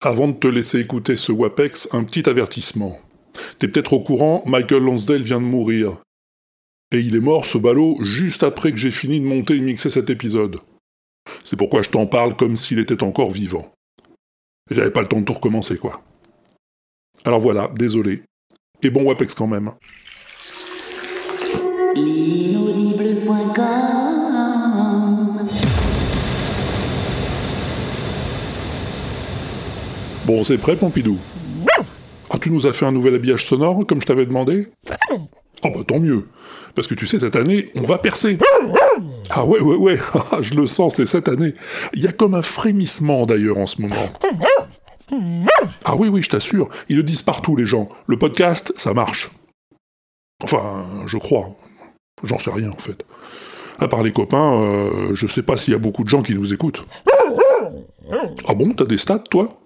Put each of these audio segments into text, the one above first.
Avant de te laisser écouter ce WAPEX, un petit avertissement. T'es peut-être au courant, Michael Lansdale vient de mourir. Et il est mort, ce ballot, juste après que j'ai fini de monter et mixer cet épisode. C'est pourquoi je t'en parle comme s'il était encore vivant. J'avais pas le temps de tout recommencer, quoi. Alors voilà, désolé. Et bon WAPEX quand même. Bon, c'est prêt, Pompidou Ah, tu nous as fait un nouvel habillage sonore, comme je t'avais demandé Oh bah tant mieux, parce que tu sais, cette année, on va percer Ah ouais, ouais, ouais, ah, je le sens, c'est cette année. Il y a comme un frémissement, d'ailleurs, en ce moment. Ah oui, oui, je t'assure, ils le disent partout, les gens. Le podcast, ça marche. Enfin, je crois. J'en sais rien, en fait. À part les copains, euh, je sais pas s'il y a beaucoup de gens qui nous écoutent. Ah bon, t'as des stats, toi?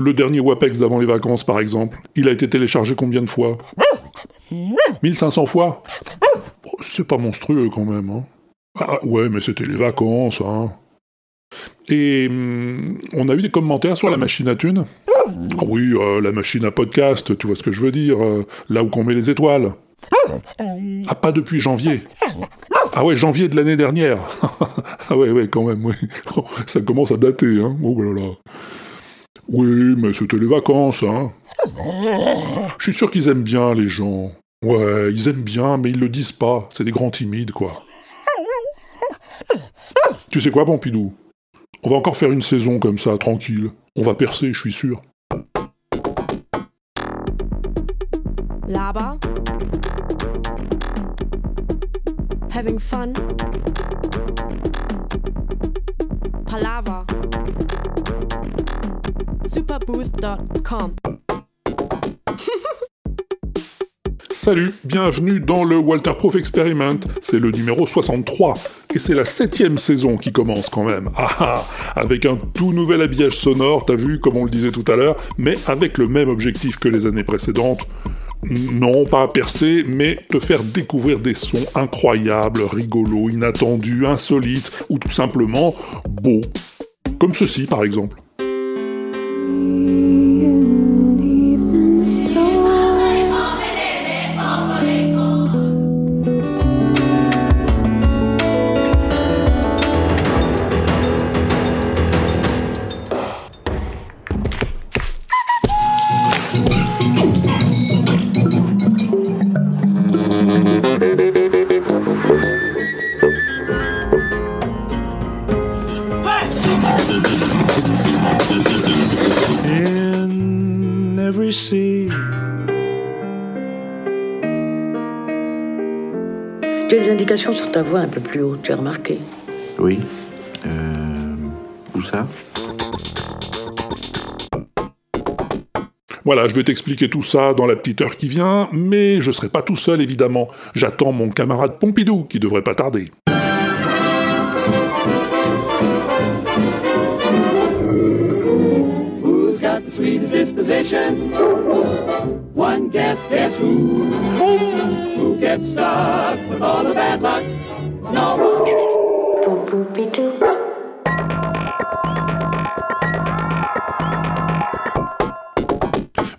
Le dernier WAPEX d'avant les vacances, par exemple, il a été téléchargé combien de fois? 1500 fois? C'est pas monstrueux quand même. Hein. Ah ouais, mais c'était les vacances. Hein. Et hum, on a eu des commentaires sur la machine à thunes? Oui, euh, la machine à podcast, tu vois ce que je veux dire, euh, là où qu'on met les étoiles. Ah, pas depuis janvier. Ah ouais, janvier de l'année dernière. ah ouais, ouais, quand même, oui. Ça commence à dater, hein. Oh là là. Oui, mais c'était les vacances, hein. Je suis sûr qu'ils aiment bien, les gens. Ouais, ils aiment bien, mais ils le disent pas. C'est des grands timides, quoi. Tu sais quoi, Pompidou? On va encore faire une saison comme ça, tranquille. On va percer, je suis sûr. Là-bas? Having fun. Superbooth.com. Salut, bienvenue dans le Walter Proof Experiment. C'est le numéro 63 et c'est la septième saison qui commence quand même. Ah ah, avec un tout nouvel habillage sonore, t'as vu comme on le disait tout à l'heure, mais avec le même objectif que les années précédentes non pas percer, mais te faire découvrir des sons incroyables, rigolos, inattendus, insolites, ou tout simplement beaux. Comme ceci par exemple. Ta voix un peu plus haut, tu as remarqué Oui. Euh, où ça? Voilà, je vais t'expliquer tout ça dans la petite heure qui vient, mais je serai pas tout seul évidemment. J'attends mon camarade Pompidou qui devrait pas tarder. Sweetest disposition? One guess, guess who? Who gets stuck with all the bad luck? No one.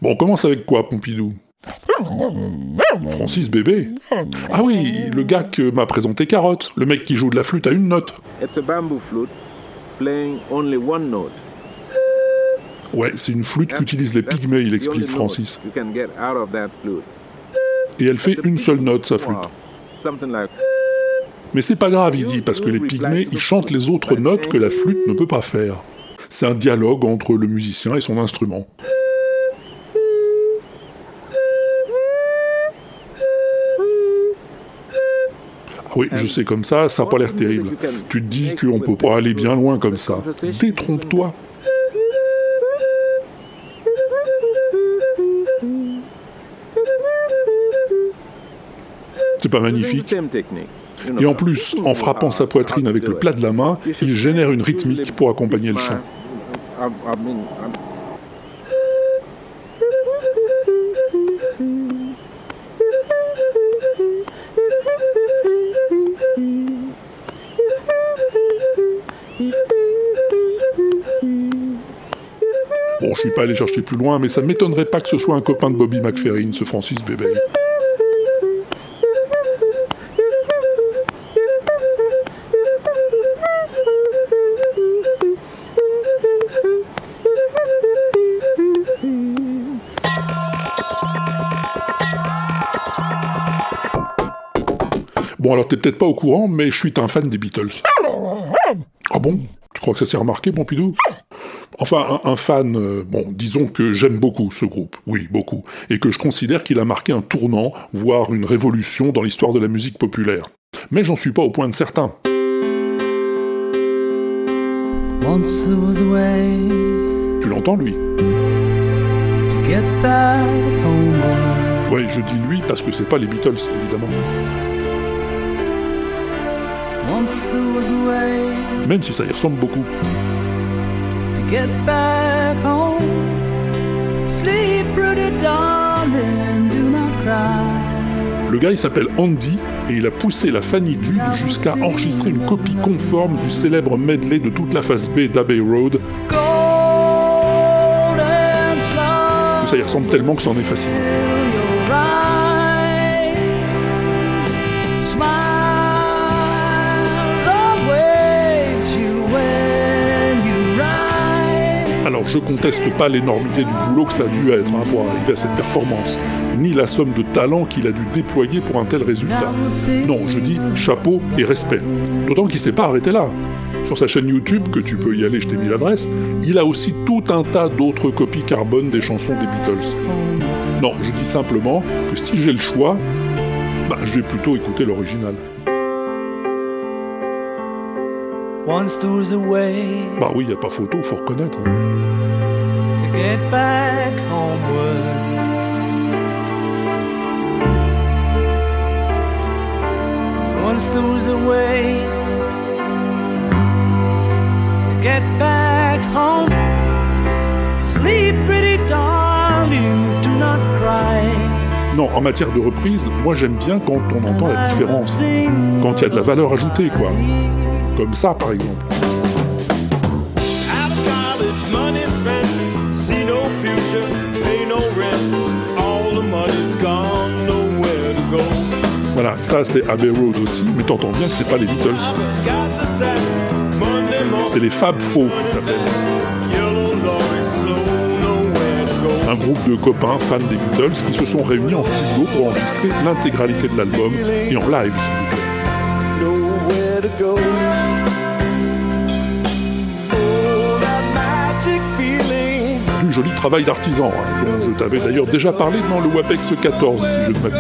Bon, on commence avec quoi, Pompidou? Francis bébé Ah oui, le gars que m'a présenté Carotte, le mec qui joue de la flûte à une note. It's a bamboo flute, playing only one note. Ouais, c'est une flûte qu'utilisent les pygmées, il explique Francis. Et elle fait une seule note, sa flûte. Mais c'est pas grave, il dit, parce que les pygmées, ils chantent les autres notes que la flûte ne peut pas faire. C'est un dialogue entre le musicien et son instrument. Ah oui, je sais comme ça, ça n'a pas l'air terrible. Tu te dis qu'on peut pas aller bien loin comme ça. Détrompe-toi. Magnifique Et en plus, en frappant sa poitrine avec le plat de la main, il génère une rythmique pour accompagner le chant. Bon, je suis pas allé chercher plus loin, mais ça m'étonnerait pas que ce soit un copain de Bobby McFerrin, ce Francis Bébé. Bon, alors t'es peut-être pas au courant, mais je suis un fan des Beatles. Ah bon? Tu crois que ça s'est remarqué, Pompidou Enfin, un, un fan, euh, bon, disons que j'aime beaucoup ce groupe, oui, beaucoup, et que je considère qu'il a marqué un tournant, voire une révolution dans l'histoire de la musique populaire. Mais j'en suis pas au point de certain. Tu l'entends, lui? Ouais, je dis lui parce que c'est pas les Beatles, évidemment. Même si ça y ressemble beaucoup. to get back home. Sleep, pretty darling, do not cry. Le gars, il s'appelle Andy, et il a poussé la fanitude jusqu'à enregistrer une copie conforme du célèbre medley de toute la phase B d'Abbey Road, ça y ressemble tellement que c'en est fascinant. Alors je conteste pas l'énormité du boulot que ça a dû être hein, pour arriver à cette performance, ni la somme de talent qu'il a dû déployer pour un tel résultat. Non, je dis chapeau et respect. D'autant qu'il s'est pas arrêté là. Sur sa chaîne YouTube, que tu peux y aller, je t'ai mis l'adresse, il a aussi tout un tas d'autres copies carbone des chansons des Beatles. Non, je dis simplement que si j'ai le choix, bah, je vais plutôt écouter l'original. Bah oui, y a pas photo, faut reconnaître. hein. to get back homeward. Once a way to get back home. Sleep, pretty darling, do not cry. Non, en matière de reprise, moi j'aime bien quand on entend la différence. Quand il y a de la valeur ajoutée, quoi. Comme ça, par exemple. Voilà, ça c'est Abbey Road aussi, mais t'entends bien que c'est pas les Beatles. C'est les Fab Faux qui s'appellent. Un groupe de copains fans des Beatles qui se sont réunis en studio pour enregistrer l'intégralité de l'album et en live, s'il vous plaît. Joli travail d'artisan, hein, dont je t'avais d'ailleurs déjà parlé dans le WAPEX 14, si je ne m'abuse.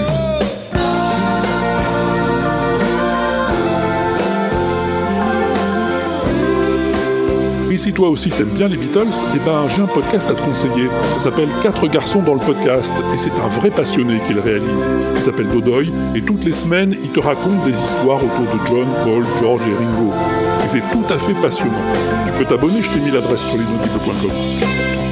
Et si toi aussi t'aimes bien les Beatles, eh ben j'ai un podcast à te conseiller. Ça s'appelle 4 garçons dans le podcast et c'est un vrai passionné qui le réalise. Il s'appelle Dodoy et toutes les semaines il te raconte des histoires autour de John, Paul, George et Ringo. Et c'est tout à fait passionnant. Tu peux t'abonner, je t'ai mis l'adresse sur l'inaudible.com.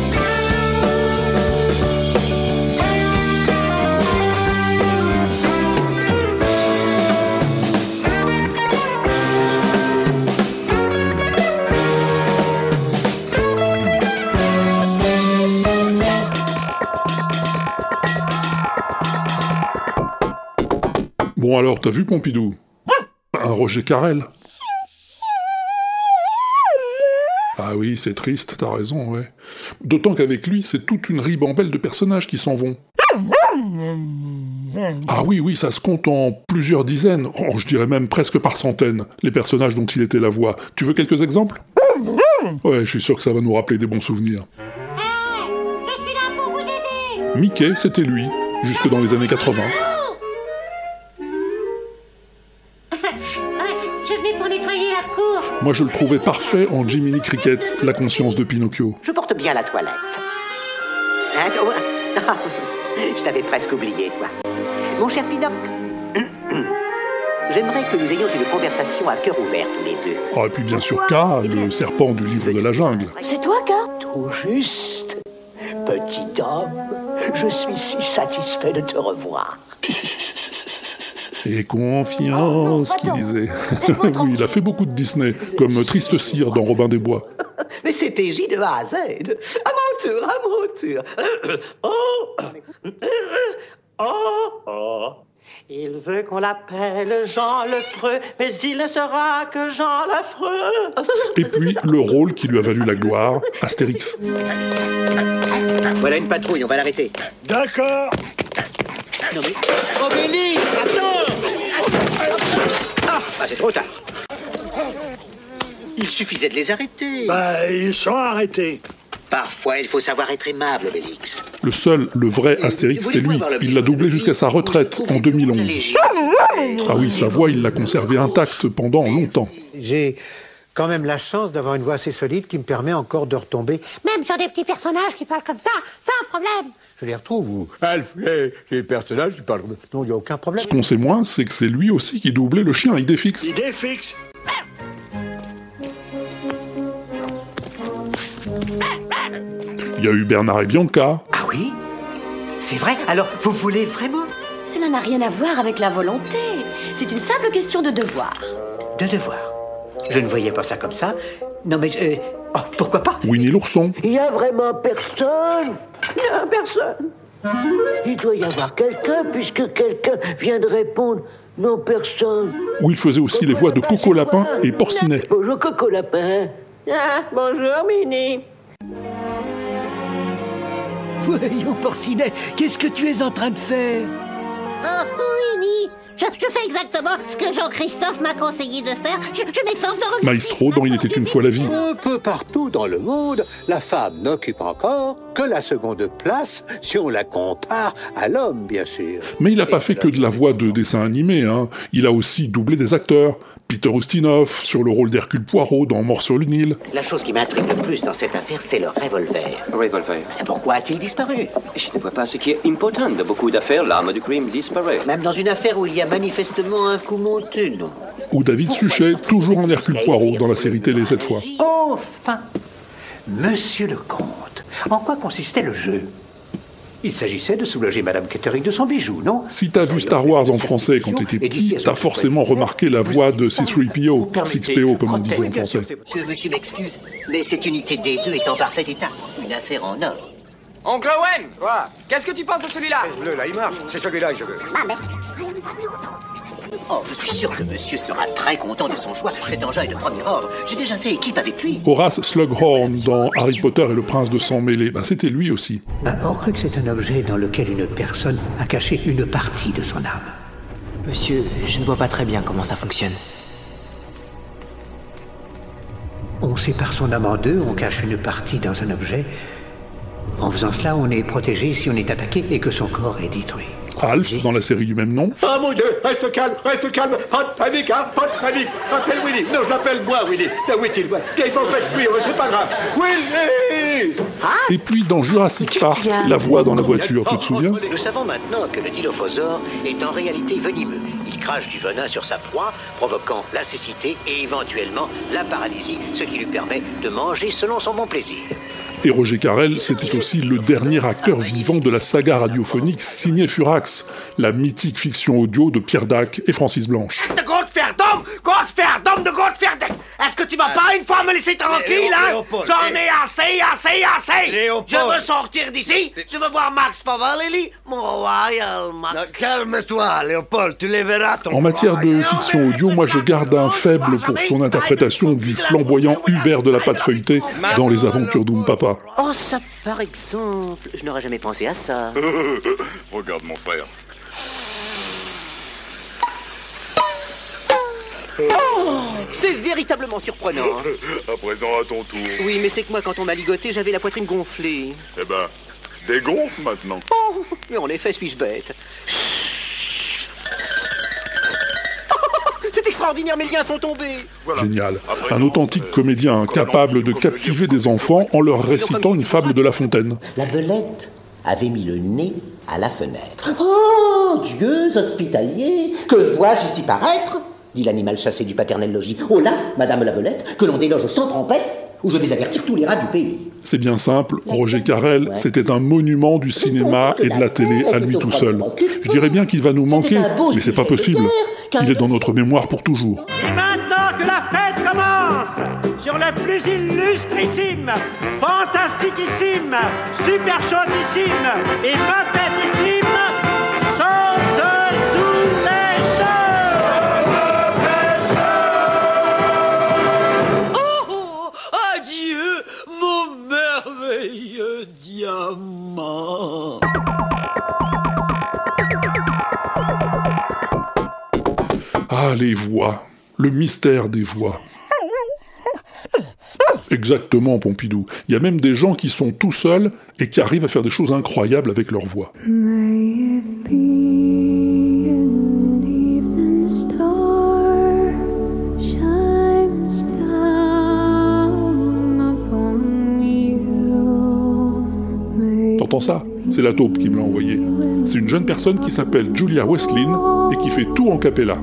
Bon alors, t'as vu Pompidou? Un Roger Carrel Ah oui, c'est triste, t'as raison, ouais. D'autant qu'avec lui, c'est toute une ribambelle de personnages qui s'en vont. Ah oui, oui, ça se compte en plusieurs dizaines, oh, je dirais même presque par centaines, les personnages dont il était la voix. Tu veux quelques exemples? Ouais, je suis sûr que ça va nous rappeler des bons souvenirs. Je suis là pour vous aider Mickey, c'était lui, jusque dans les années 80. Moi, je le trouvais parfait en Jiminy Cricket, la conscience de Pinocchio. Je porte bien la toilette. Hein, toi? Ah, Je t'avais presque oublié, toi. Mon cher Pinocchio, j'aimerais que nous ayons une conversation à cœur ouvert tous les deux. Ah, et puis bien sûr K, le serpent du livre de la jungle. C'est toi, Ka? Tout juste. Petit homme, je suis si satisfait de te revoir. Et confiance, qu'il disait. oui, il a fait beaucoup de Disney, comme Triste Cire dans Robin des Bois. Mais c'est PJ de A à Z. À mon tour, à mon tour. Oh, oh, oh. Il veut qu'on l'appelle Jean le Preux, mais il ne sera que Jean l'affreux. Et puis, le rôle qui lui a valu la gloire, Astérix. Voilà une patrouille, on va l'arrêter. D'accord Non mais... Obélix, attends Ah, ah, c'est trop tard. Il suffisait de les arrêter. Bah, ils sont arrêtés. Parfois, il faut savoir être aimable, Obélix. Le seul, le vrai Astérix, c'est lui. Il l'a doublé jusqu'à sa retraite en 2011. Ah oui, sa voix, il l'a conservée intacte pendant longtemps. J'ai quand même la chance d'avoir une voix assez solide qui me permet encore de retomber. Même sur des petits personnages qui parlent comme ça, sans problème. Je les retrouve, ou Alfred, j'ai des personnages qui parlent Non, il n'y a aucun problème. Ce qu'on sait moins, c'est que c'est lui aussi qui doublait le chien Idéfix. Idée fixe. Il y a eu Bernard et Bianca, Ah oui C'est vrai Alors, vous voulez vraiment Cela n'a rien à voir avec la volonté. C'est une simple question de devoir. De devoir. Je ne voyais pas ça comme ça. Non mais... euh, oh, pourquoi pas? Winnie l'ourson, Il y a vraiment personne Il y a personne Il doit y avoir quelqu'un, puisque quelqu'un vient de répondre non personne. où il faisait aussi les voix de Coco Lapin et Porcinet. Bonjour Coco Lapin. Ah, bonjour, Mini. Voyons, Porcinet, qu'est-ce que tu es en train de faire? Oh, Winnie, je, je fais exactement ce que Jean-Christophe m'a conseillé de faire. Je, je m'efforce de. Maestro dans Il était une fois la vie. Un peu partout dans le monde, la femme n'occupe encore que la seconde place si on la compare à l'homme, bien sûr. Mais il n'a pas fait que de la voix de dessin animé, hein. il a aussi doublé des acteurs. Peter Ustinov sur le rôle d'Hercule Poirot dans Mort sur le Nil, La chose qui m'intrigue le plus dans cette affaire, c'est le revolver. Revolver. Pourquoi a-t-il disparu? Je ne vois pas ce qui est important. De beaucoup d'affaires, l'arme du crime disparaît. Même dans une affaire où il y a manifestement un coup monté, non? Ou David Suchet, toujours en Hercule Poirot dans la série télé cette fois. Enfin Monsieur le comte, en quoi consistait le jeu? Il s'agissait de soulager Madame Kettering de son bijou, non Si t'as vu Star Wars en français quand t'étais petit, t'as forcément remarqué la voix de C3PO, 6PO comme on disait en français. Que monsieur m'excuse, mais cette unité D2 est en parfait état. Une affaire en or. Oncle Owen Quoi? Qu'est-ce que tu penses de celui-là? Bleu, là, il marche. C'est celui-là que je veux. Oh, je suis sûr que monsieur sera très content de son choix. Cet engin est de premier ordre. J'ai déjà fait équipe avec lui. Horace Slughorn dans Harry Potter et le prince de sang mêlé, bah, c'était lui aussi. Ah, On croit que c'est un objet dans lequel une personne a caché une partie de son âme. Monsieur, je ne vois pas très bien comment ça fonctionne. On sépare son âme en deux, on cache une partie dans un objet. En faisant cela, on est protégé si on est attaqué et que son corps est détruit. Alf, dans la série du même nom, Ah mon Dieu, reste calme, reste calme, pas de panique, hein, pas de panique. Appelle Willy, non, j'appelle moi Willy. Ah, où est-il? Il faut pas fuir, c'est pas grave. Willy et puis dans Jurassic Park, la voix dans la voiture, tu te souviens? Nous savons maintenant que le dilophosaure est en réalité venimeux. Il crache du venin sur sa proie, provoquant la cécité et éventuellement la paralysie, ce qui lui permet de manger selon son bon plaisir. Et Roger Carrel, c'était aussi le dernier acteur vivant de la saga radiophonique signée Furax, la mythique fiction audio de Pierre Dac et Francis Blanche. Est-ce que tu vas pas une fois me laisser tranquille, hein? Léopold, J'en ai assez, assez, assez! Léopold. Je veux sortir d'ici. Je veux voir Max Favalelli, mon royal Max. Calme-toi, Léopold, tu les verras ton En matière de fiction audio, moi je garde un faible pour son interprétation du flamboyant Hubert de la pâte feuilletée dans Les Aventures d'Oom Papa. Oh, ça par exemple. Je n'aurais jamais pensé à ça. Regarde mon frère. C'est véritablement surprenant. À présent, à ton tour. Oui, mais c'est que moi, quand on m'a ligoté, j'avais la poitrine gonflée. Eh ben, dégonfle maintenant. Oh, mais en effet, suis-je bête? Extraordinaire, mes liens sont tombés Génial. Un authentique comédien capable de captiver des enfants en leur récitant une fable de La Fontaine. La belette avait mis le nez à la fenêtre. Oh, dieux hospitaliers, que vois-je ici paraître? dit l'animal chassé du paternel logis. Oh là, madame la belette, que l'on déloge sans trompette ou je vais avertir tous les rats du pays. C'est bien simple, Roger Carrel, c'était un monument du cinéma et de la télé à lui tout seul. Je dirais bien qu'il va nous manquer, mais c'est pas possible. Il est dans notre mémoire pour toujours. Et maintenant que la fête commence, sur le plus illustrissime, fantastiquissime, super chaudissime et papettissime, chante tous les Oh, adieu, mon merveilleux diamant. Ah, les voix, le mystère des voix. Exactement, Pompidou. Il y a même des gens qui sont tout seuls et qui arrivent à faire des choses incroyables avec leur voix. T'entends ça? C'est la taupe qui me l'a envoyé. C'est une jeune personne qui s'appelle Julia Westlin et qui fait tout en cappella.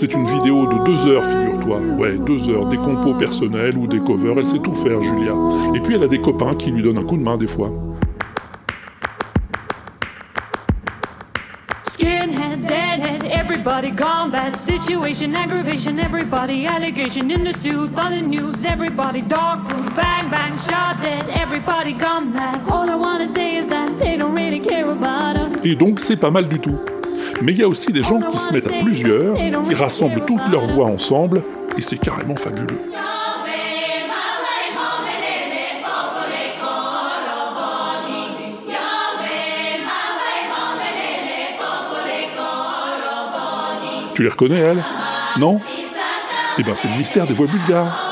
C'est une vidéo de deux heures, figure-toi. Ouais, deux heures, des compos personnels ou des covers, elle sait tout faire, Julia. Et puis elle a des copains qui lui donnent un coup de main des fois. Skinhead, deadhead, everybody gone bad. Situation, aggravation, everybody allegation in the suit, on the news, everybody dog food, bang bang, shot dead, everybody gone mad. All I wanna say is that they don't really care about us. Et donc c'est pas mal du tout. Mais il y a aussi des gens qui se mettent à plusieurs, qui rassemblent toutes leurs voix ensemble, et c'est carrément fabuleux. Tu les reconnais, elles? Non? Eh ben c'est le mystère des voix bulgares.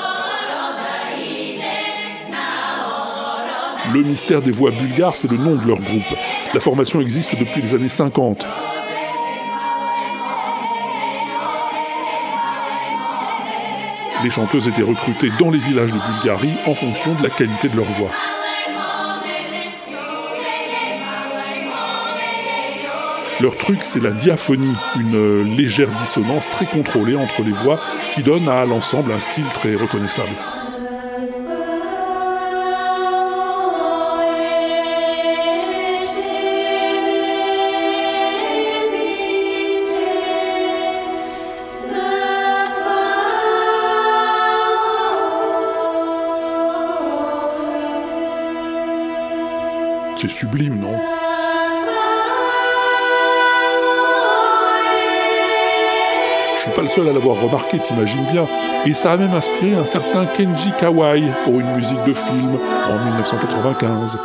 Le mystère des voix bulgares, c'est le nom de leur groupe. La formation existe depuis les années 50. Les chanteuses étaient recrutées dans les villages de Bulgarie en fonction de la qualité de leur voix. Leur truc, c'est la diaphonie, une euh, légère dissonance très contrôlée entre les voix qui donne à l'ensemble un style très reconnaissable. Sublime, non Je suis pas le seul à l'avoir remarqué, t'imagines bien. Et ça a même inspiré un certain Kenji Kawai pour une musique de film en 1995.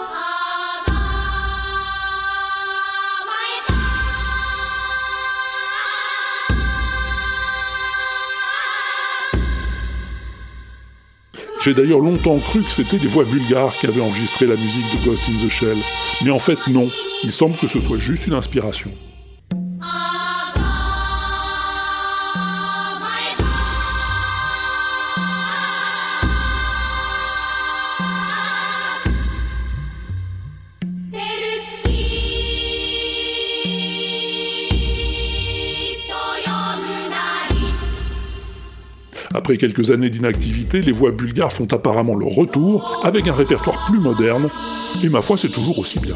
J'ai d'ailleurs longtemps cru que c'était des voix bulgares qui avaient enregistré la musique de Ghost in the Shell. Mais en fait, non. Il semble que ce soit juste une inspiration. Après quelques années d'inactivité, les voix bulgares font apparemment leur retour avec un répertoire plus moderne, et ma foi c'est toujours aussi bien.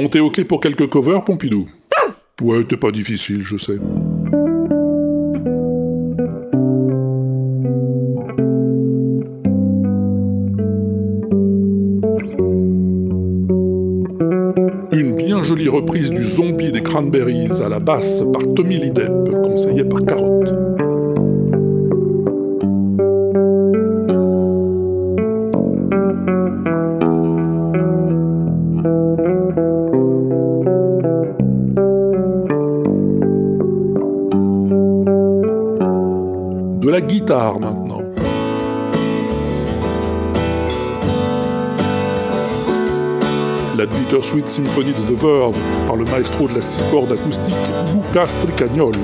Bon, t'es ok pour quelques covers, Pompidou? Ouais, t'es pas difficile, je sais. Une bien jolie reprise du zombie des Cranberries à la basse par Tommy Lee Depp, conseillé par Carotte. Guitare maintenant. La Bittersweet Symphony de The Verve par le maestro de la six cordes acoustique Luca Stricagnoli.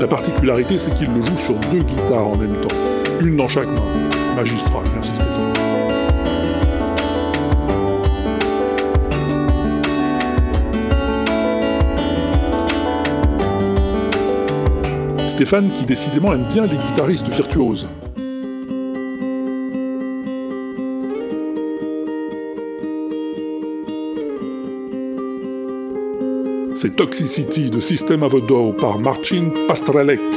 La particularité, c'est qu'il le joue sur deux guitares en même temps, une dans chaque main. Magistral, merci Stéphane. Stéphane qui décidément aime bien les guitaristes virtuoses. C'est Toxicity de System of a Down par Marcin Pastrelek.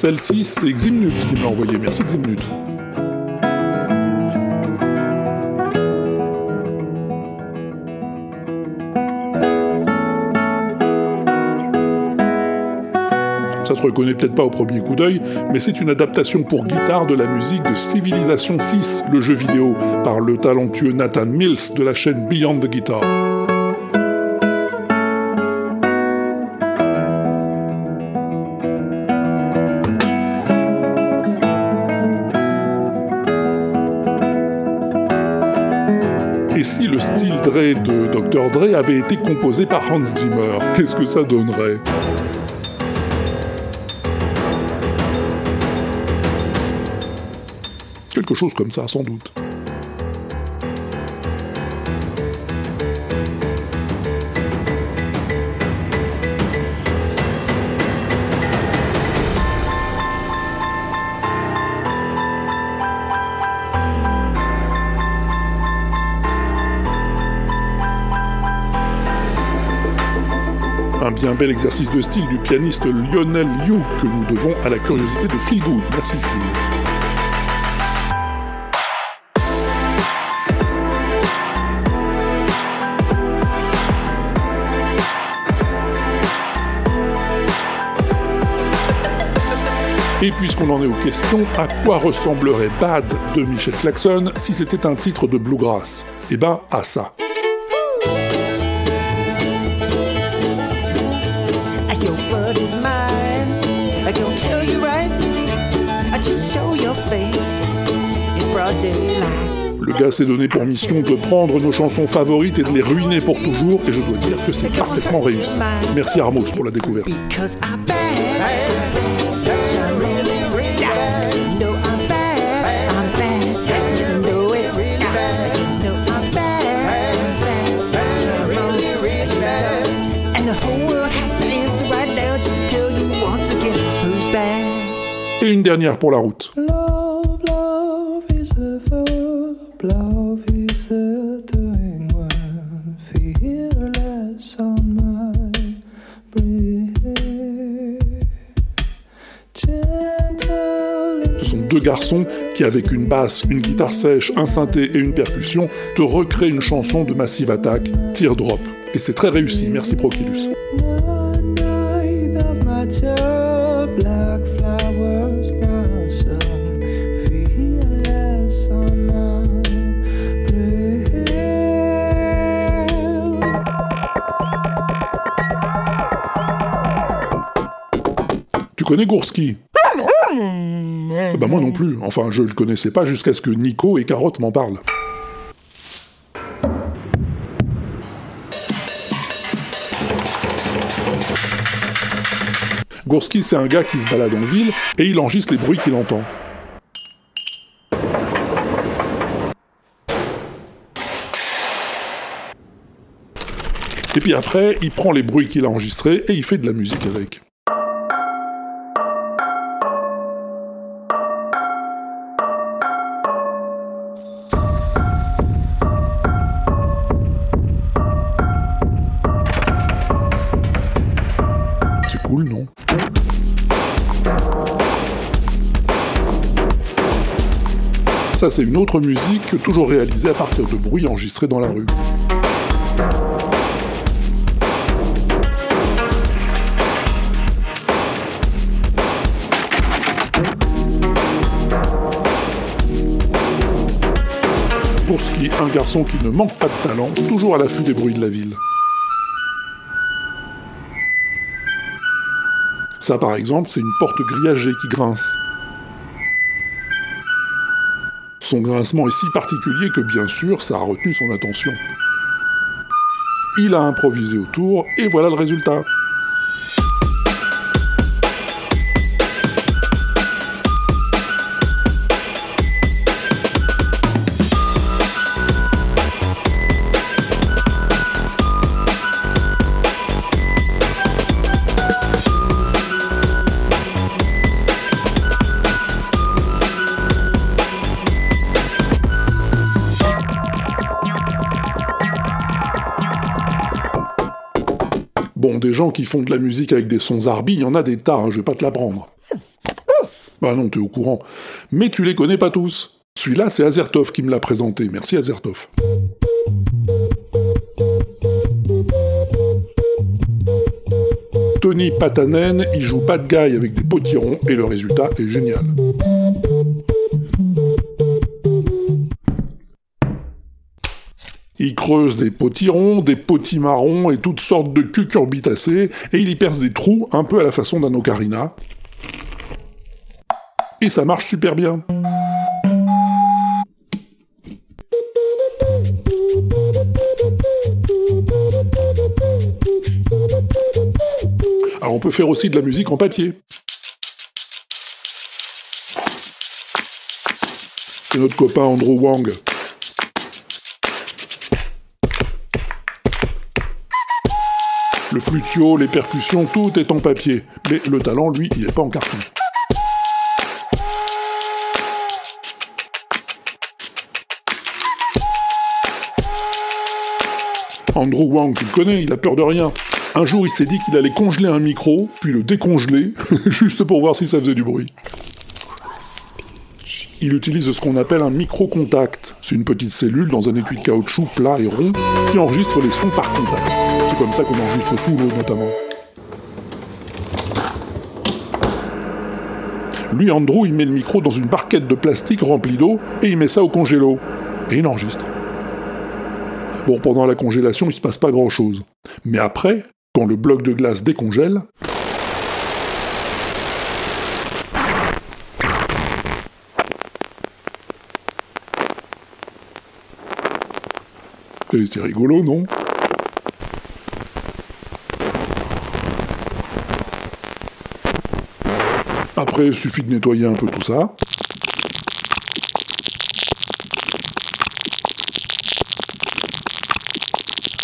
Celle-ci, c'est Ximnut qui me l'a envoyé. Merci Ximnut. Ça se reconnaît peut-être pas au premier coup d'œil, mais c'est une adaptation pour guitare de la musique de Civilization 6, le jeu vidéo, par le talentueux Nathan Mills de la chaîne Beyond the Guitar. De Dr. Dre avait été composé par Hans Zimmer, qu'est-ce que ça donnerait? Quelque chose comme ça, sans doute. Bien bel exercice de style du pianiste Lionel Liu que nous devons à la curiosité de Phil Good. Merci Phil. Et puisqu'on en est aux questions, à quoi ressemblerait Bad de Michel Claxon si c'était un titre de bluegrass? Eh ben, à ça. Gars s'est donné pour mission de prendre nos chansons favorites et de les ruiner pour toujours, et je dois dire que c'est parfaitement réussi. Merci Armos pour la découverte. Cause I'm bad. I'm really, really deux garçons qui, avec une basse, une guitare sèche, un synthé et une percussion, te recréent une chanson de Massive Attack, Teardrop. Et c'est très réussi, merci breath. Tu connais Gourski Bah moi non plus. Enfin, je le connaissais pas jusqu'à ce que Nico et Carotte m'en parlent. Gourski, c'est un gars qui se balade en ville et il enregistre les bruits qu'il entend. Et puis après, il prend les bruits qu'il a enregistrés et il fait de la musique avec. Ça, c'est une autre musique, toujours réalisée à partir de bruits enregistrés dans la rue. Pour ce qui est un garçon qui ne manque pas de talent, toujours à l'affût des bruits de la ville. Ça, par exemple, c'est une porte grillagée qui grince. Son grincement est si particulier que, bien sûr, ça a retenu son attention. Il a improvisé autour, et voilà le résultat. Qui font de la musique avec des sons Zarbi, il y en a des tas, hein, je vais pas te l'apprendre. Bah non, t'es au courant. Mais tu les connais pas tous. Celui-là, c'est Azertov qui me l'a présenté. Merci Azertov. Tony Patanen, il joue de guy avec des potirons et le résultat est génial. Il creuse des potirons, des potimarrons et toutes sortes de cucurbitacées, et il y perce des trous un peu à la façon d'un ocarina. Et ça marche super bien. Alors on peut faire aussi de la musique en papier. Notre copain Andrew Wang. Le flutio, les percussions, tout est en papier. Mais le talent, lui, il n'est pas en carton. Andrew Wang, tu le connais, il a peur de rien. Un jour, il s'est dit qu'il allait congeler un micro, puis le décongeler, juste pour voir si ça faisait du bruit. Il utilise ce qu'on appelle un micro-contact. C'est une petite cellule dans un étui de caoutchouc plat et rond qui enregistre les sons par contact. C'est comme ça qu'on enregistre sous l'eau notamment. Lui, Andrew, il met le micro dans une barquette de plastique remplie d'eau et il met ça au congélo. Et il enregistre. Bon, pendant la congélation, il se passe pas grand-chose. Mais après, quand le bloc de glace décongèle, C'est rigolo, non? Après, il suffit de nettoyer un peu tout ça.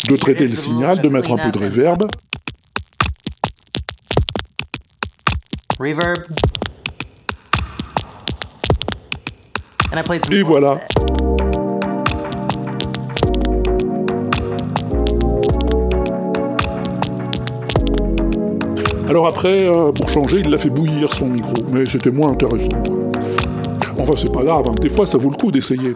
De traiter le signal, de mettre un peu de réverb. Reverb. Some Et voilà. Alors après, euh, pour changer, il l'a fait bouillir son micro, mais c'était moins intéressant. Enfin, c'est pas grave, hein. des fois ça vaut le coup d'essayer.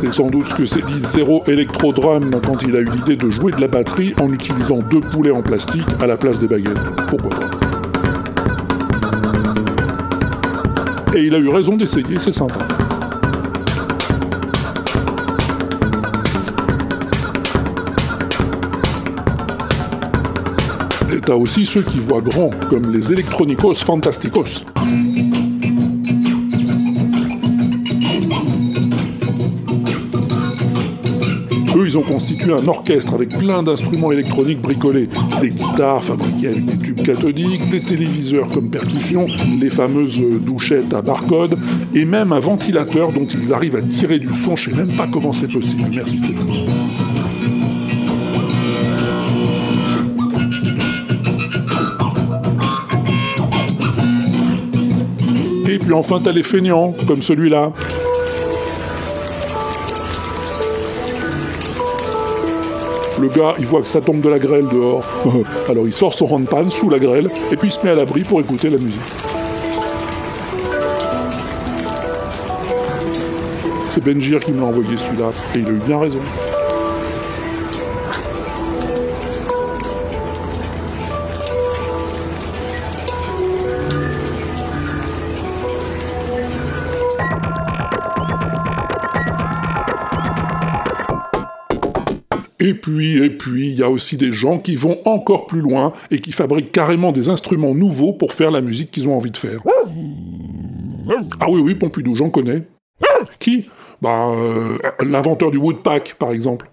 C'est sans doute ce que s'est dit Zero Electrodrum quand il a eu l'idée de jouer de la batterie en utilisant deux poulets en plastique à la place des baguettes. Pourquoi pas Et il a eu raison d'essayer, c'est sympa. T'as aussi ceux qui voient grand, comme les Electronicos Fantasticos. Eux, ils ont constitué un orchestre avec plein d'instruments électroniques bricolés. Des guitares fabriquées avec des tubes cathodiques, des téléviseurs comme percussion, les fameuses euh, douchettes à barcode, et même un ventilateur dont ils arrivent à tirer du son. Je sais même pas comment c'est possible. Merci Stéphanie. Puis enfin, t'as les feignants, comme celui-là. Le gars, il voit que ça tombe de la grêle dehors. Alors il sort son handpan sous la grêle et puis il se met à l'abri pour écouter la musique. C'est Benjir qui me l'a envoyé celui-là et il a eu bien raison. Et puis, et puis, il y a aussi des gens qui vont encore plus loin et qui fabriquent carrément des instruments nouveaux pour faire la musique qu'ils ont envie de faire. Ah oui, oui, Pompidou, j'en connais. Qui? Bah, euh, l'inventeur du Woodpack, par exemple.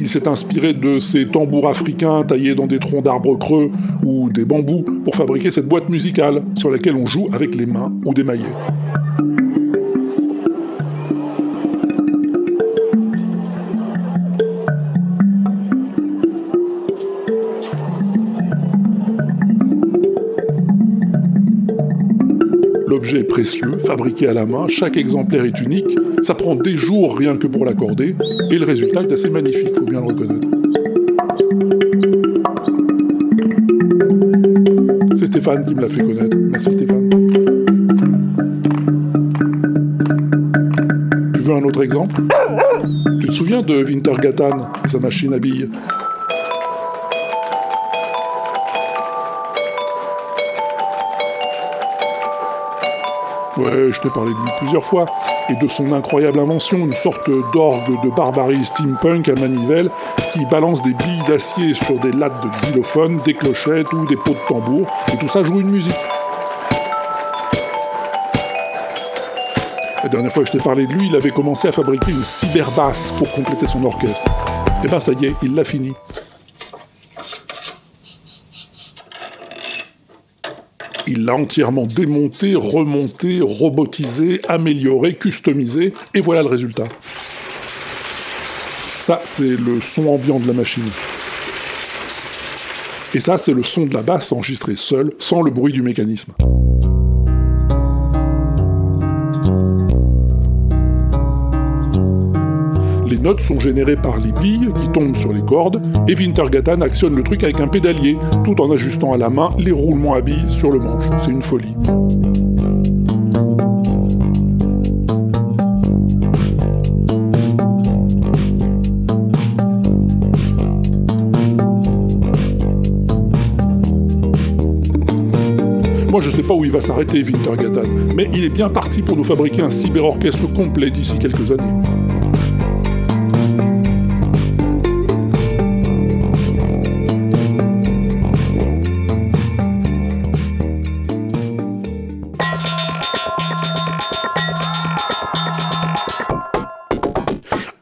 Il s'est inspiré de ces tambours africains taillés dans des troncs d'arbres creux ou des bambous pour fabriquer cette boîte musicale sur laquelle on joue avec les mains ou des maillets. L'objet est précieux, fabriqué à la main, chaque exemplaire est unique, ça prend des jours rien que pour l'accorder, et le résultat est assez magnifique, faut bien le reconnaître. C'est Stéphane qui me l'a fait connaître. Merci Stéphane. Tu veux un autre exemple? Tu te souviens de Wintergatan et sa machine à billes? Je t'ai parlé de lui plusieurs fois, et de son incroyable invention, une sorte d'orgue de barbarie steampunk à manivelle qui balance des billes d'acier sur des lattes de xylophone, des clochettes ou des pots de tambour, et tout ça joue une musique. La dernière fois que je t'ai parlé de lui, il avait commencé à fabriquer une cyberbasse pour compléter son orchestre. Et ben ça y est, il l'a fini. Il l'a entièrement démonté, remonté, robotisé, amélioré, customisé, et voilà le résultat. Ça, c'est le son ambiant de la machine. Et ça, c'est le son de la basse enregistré seul, sans le bruit du mécanisme. Les notes sont générées par les billes qui tombent sur les cordes, et Wintergatan actionne le truc avec un pédalier, tout en ajustant à la main les roulements à billes sur le manche. C'est une folie. Moi, je sais pas où il va s'arrêter, Wintergatan, mais il est bien parti pour nous fabriquer un cyber-orchestre complet d'ici quelques années.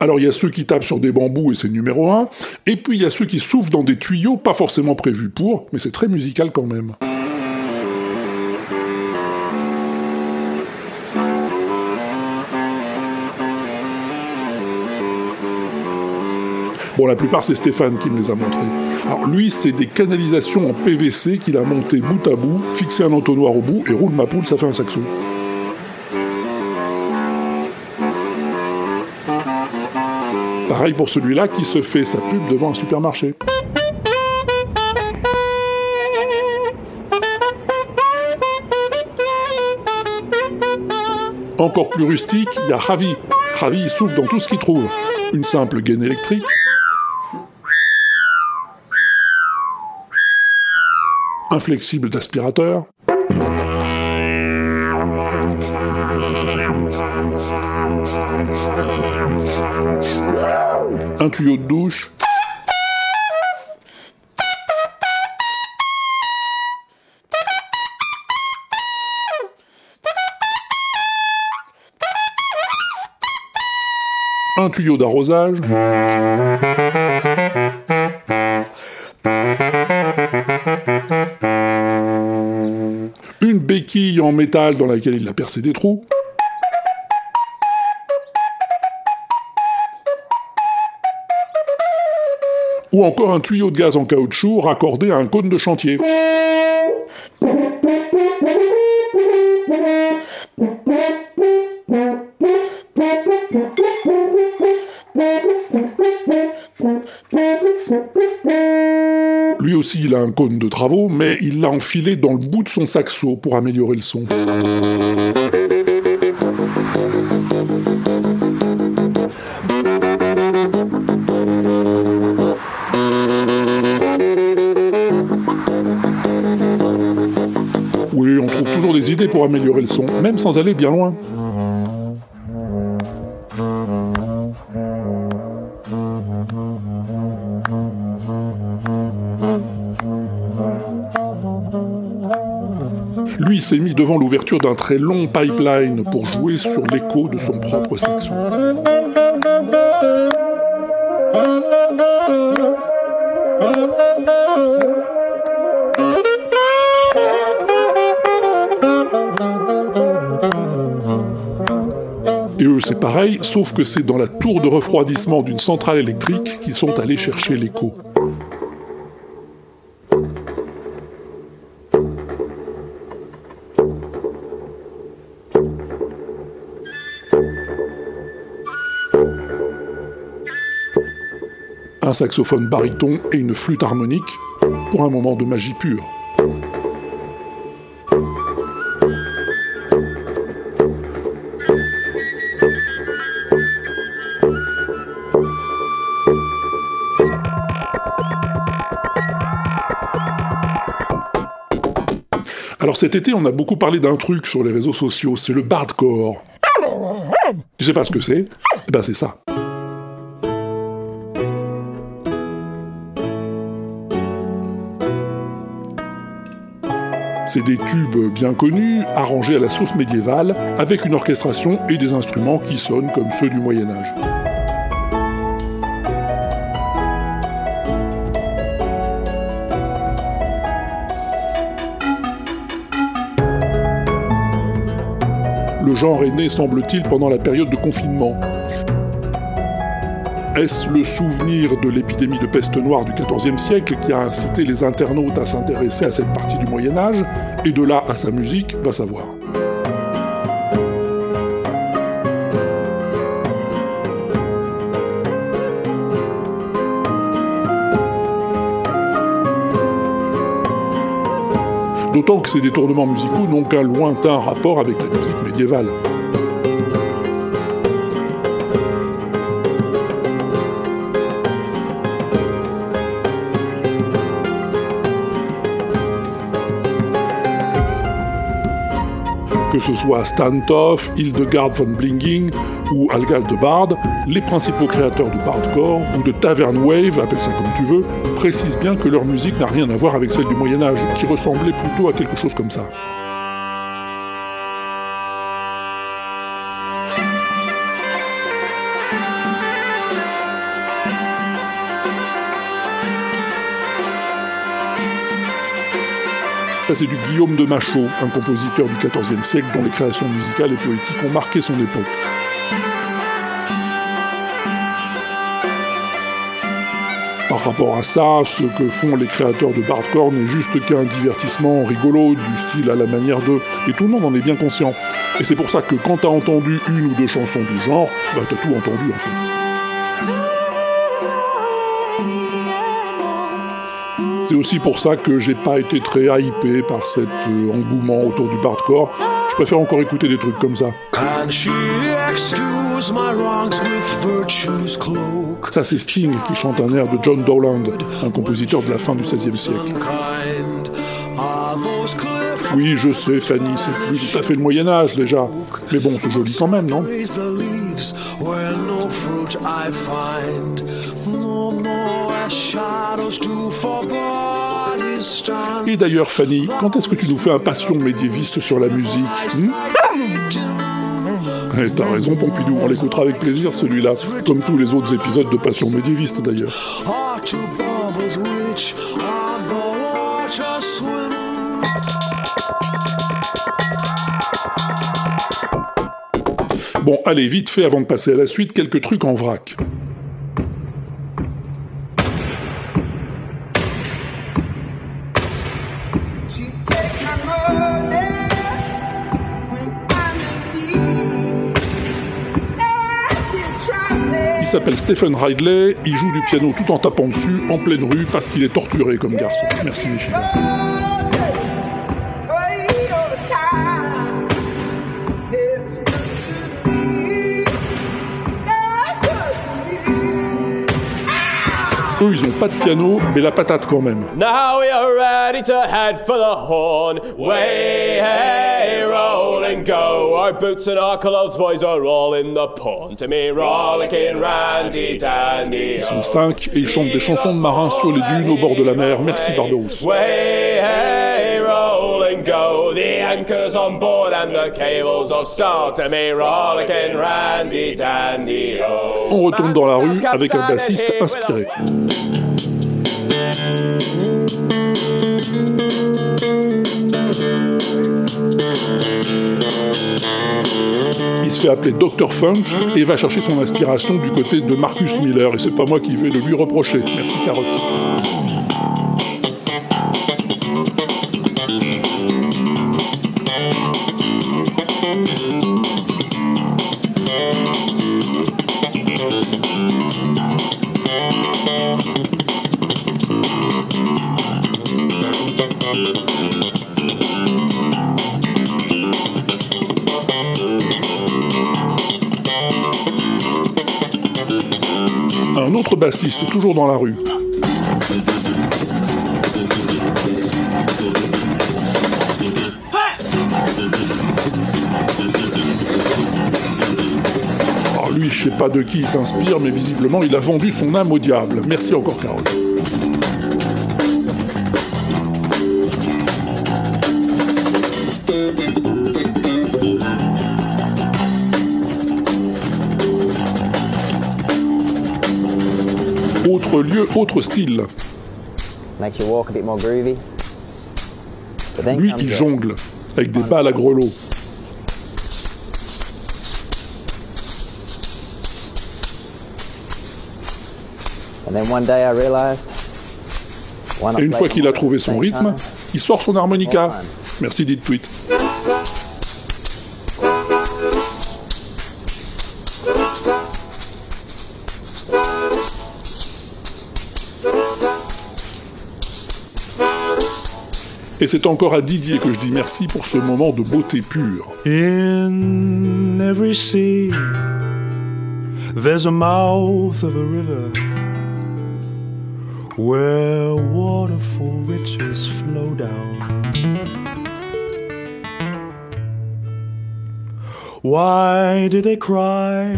Alors il y a ceux qui tapent sur des bambous et c'est numéro un, et puis il y a ceux qui soufflent dans des tuyaux pas forcément prévus pour, mais c'est très musical quand même. Bon, la plupart, c'est Stéphane qui me les a montrés. Alors, lui, c'est des canalisations en PVC qu'il a montées bout à bout, fixé un entonnoir au bout, et roule ma poule, ça fait un saxo. Pour celui-là qui se fait sa pub devant un supermarché. Encore plus rustique, il y a Ravi. Ravi, il souffle dans tout ce qu'il trouve. Une simple gaine électrique. Un flexible d'aspirateur. Un tuyau de douche. Un tuyau d'arrosage. Une béquille en métal dans laquelle il a percé des trous. Ou encore un tuyau de gaz en caoutchouc raccordé à un cône de chantier. Lui aussi, il a un cône de travaux, mais il l'a enfilé dans le bout de son saxo pour améliorer le son. Même sans aller bien loin. Lui s'est mis devant l'ouverture d'un très long pipeline pour jouer sur l'écho de son propre saxon. Sauf que c'est dans la tour de refroidissement d'une centrale électrique qu'ils sont allés chercher l'écho. Un saxophone baryton et une flûte harmonique pour un moment de magie pure. Cet été, on a beaucoup parlé d'un truc sur les réseaux sociaux, c'est le bardcore. Tu sais pas ce que c'est? Eh ben c'est ça. C'est des tubes bien connus, arrangés à la sauce médiévale, avec une orchestration et des instruments qui sonnent comme ceux du Moyen Âge. Genre est né, semble-t-il, pendant la période de confinement. Est-ce le souvenir de l'épidémie de peste noire du XIVe siècle qui a incité les internautes à s'intéresser à cette partie du Moyen Âge, et de là à sa musique, va savoir. D'autant que ces détournements musicaux n'ont qu'un lointain rapport avec la musique médiévale. Que ce soit Stantoff, Hildegard von Blinging ou Algald de Bard, les principaux créateurs du bardcore ou de tavern wave, appelle ça comme tu veux, précisent bien que leur musique n'a rien à voir avec celle du Moyen Âge, qui ressemblait plutôt à quelque chose comme ça. Ça, c'est du Guillaume de Machaut, un compositeur du XIVe siècle dont les créations musicales et poétiques ont marqué son époque. Par rapport à ça, ce que font les créateurs de Bardcore n'est juste qu'un divertissement rigolo du style à la manière de... Et tout le monde en est bien conscient. Et c'est pour ça que quand t'as entendu une ou deux chansons du genre, bah t'as tout entendu en fait. C'est aussi pour ça que j'ai pas été très hypé par cet euh, engouement autour du bardcore. Je préfère encore écouter des trucs comme ça. Ça, c'est Sting qui chante un air de John Dowland, un compositeur de la fin du XVIe siècle. Oui, je sais, Fanny, c'est plus tout à fait le Moyen-Âge déjà. Mais bon, c'est joli quand même, non? Et d'ailleurs, Fanny, quand est-ce que tu nous fais un passion médiéviste sur la musique hmm Eh, T'as raison, Pompidou, on l'écoutera avec plaisir celui-là, comme tous les autres épisodes de Passion médiéviste d'ailleurs. Bon, allez, vite fait, avant de passer à la suite, quelques trucs en vrac. Il s'appelle Stephen Ridley, il joue du piano tout en tapant dessus, en pleine rue, parce qu'il est torturé comme garçon. Merci Michel. Eux, ils ont pas de piano, mais la patate quand même. Now we are ready to head for the horn. Way, hey, roll and go. Our boots and our clothes, boys, are all in the pond. To me, rollicking, randy, dandy. Ils sont cinq et ils chantent des chansons de marins sur les dunes au bord de la mer. Merci Barberousse. Way, hey, roll and go. Anchor's on board and the cables all start. To me, rollicking, randy, dandy. Oh. On retourne dans la rue avec un bassiste inspiré. Il se fait appeler Dr Funk et va chercher son inspiration du côté de Marcus Miller. Et c'est pas moi qui vais le lui reprocher. Merci Carotte. Toujours dans la rue. Alors lui, je sais pas de qui il s'inspire, mais visiblement, il a vendu son âme au diable. Merci encore, Carole. But then Lui qui jongle avec des balles à grelots. Et une fois qu'il a trouvé son rythme, il sort son harmonica. Merci dit tweet. Et c'est encore à Didier que je dis merci pour ce moment de beauté pure. In every sea, there's a mouth of a river where waterful riches flow down. Why do they cry?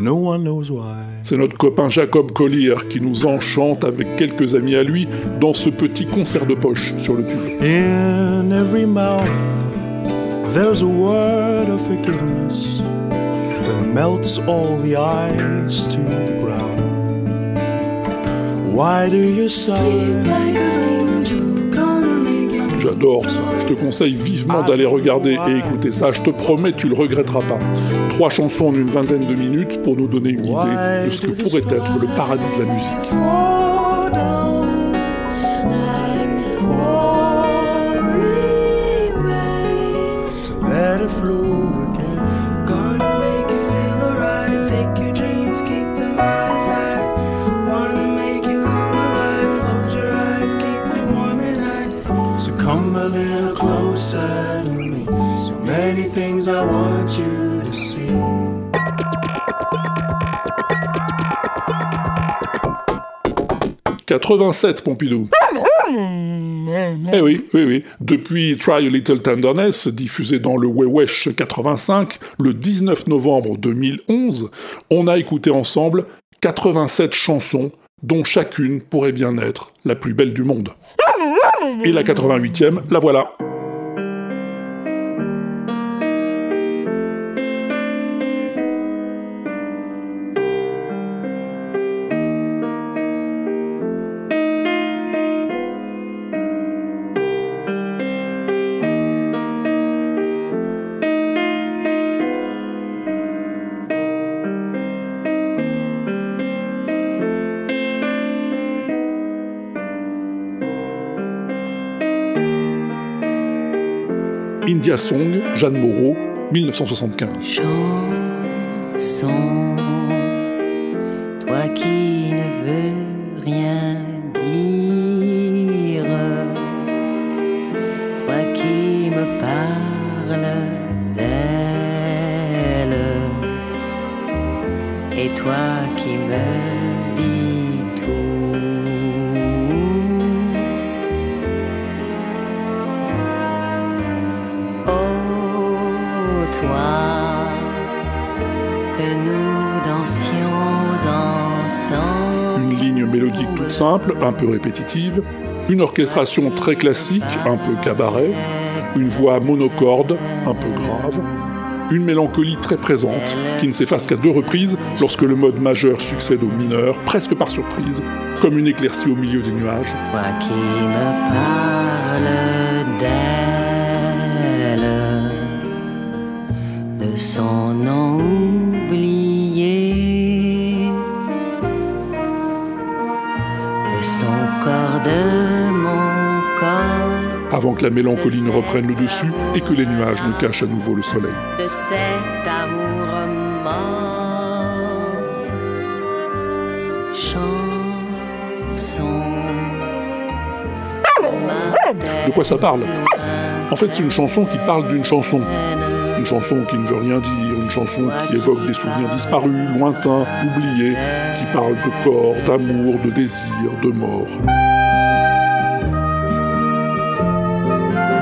No one knows why. C'est notre copain Jacob Collier qui nous enchante avec quelques amis à lui dans ce petit concert de poche sur le tube. In every mouth, there's a word of forgiveness that melts all the ice to the ground. Why do you sigh? J'adore ça. Je te conseille vivement d'aller regarder et écouter ça. Je te promets, tu le regretteras pas. Trois chansons en une vingtaine de minutes pour nous donner une idée de ce que pourrait être le paradis de la musique. 87, Pompidou. Eh oui, oui, oui. Depuis Try a Little Tenderness, diffusé dans le Wewesh 85, le 19 novembre 2011, on a écouté ensemble 87 chansons, dont chacune pourrait bien être la plus belle du monde. Et la 88e, la voilà. India Song, Jeanne Moreau, 1975. Chanson, toi qui ne veux rien dire, toi qui me parles d'elle, et toi un peu répétitive, une orchestration très classique, un peu cabaret, une voix monocorde, un peu grave, une mélancolie très présente, qui ne s'efface qu'à deux reprises lorsque le mode majeur succède au mineur, presque par surprise, comme une éclaircie au milieu des nuages. Avant que la mélancolie ne reprenne le dessus et que les nuages ne cachent à nouveau le soleil. de cet amour mort. Chanson. De quoi ça parle En fait, c'est une chanson qui parle d'une chanson. Une chanson qui ne veut rien dire, une chanson qui évoque des souvenirs disparus, lointains, oubliés, qui parle de corps, d'amour, de désir, de mort.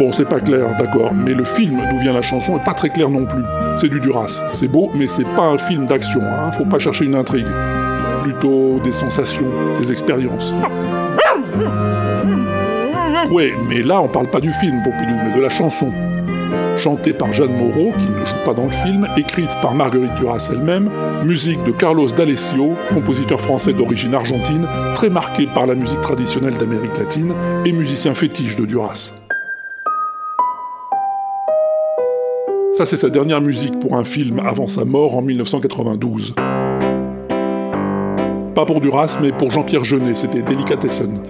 Bon, c'est pas clair, d'accord, mais le film d'où vient la chanson est pas très clair non plus. C'est du Duras. C'est beau, mais c'est pas un film d'action, hein. Faut pas chercher une intrigue. Plutôt des sensations, des expériences. Ouais, mais là, on parle pas du film, Pompidou, mais de la chanson. Chantée par Jeanne Moreau, qui ne joue pas dans le film, écrite par Marguerite Duras elle-même, musique de Carlos D'Alessio, compositeur français d'origine argentine, très marqué par la musique traditionnelle d'Amérique latine et musicien fétiche de Duras. Ça, c'est sa dernière musique pour un film avant sa mort en 1992. Pas pour Duras, mais pour Jean-Pierre Jeunet, c'était Delicatessen.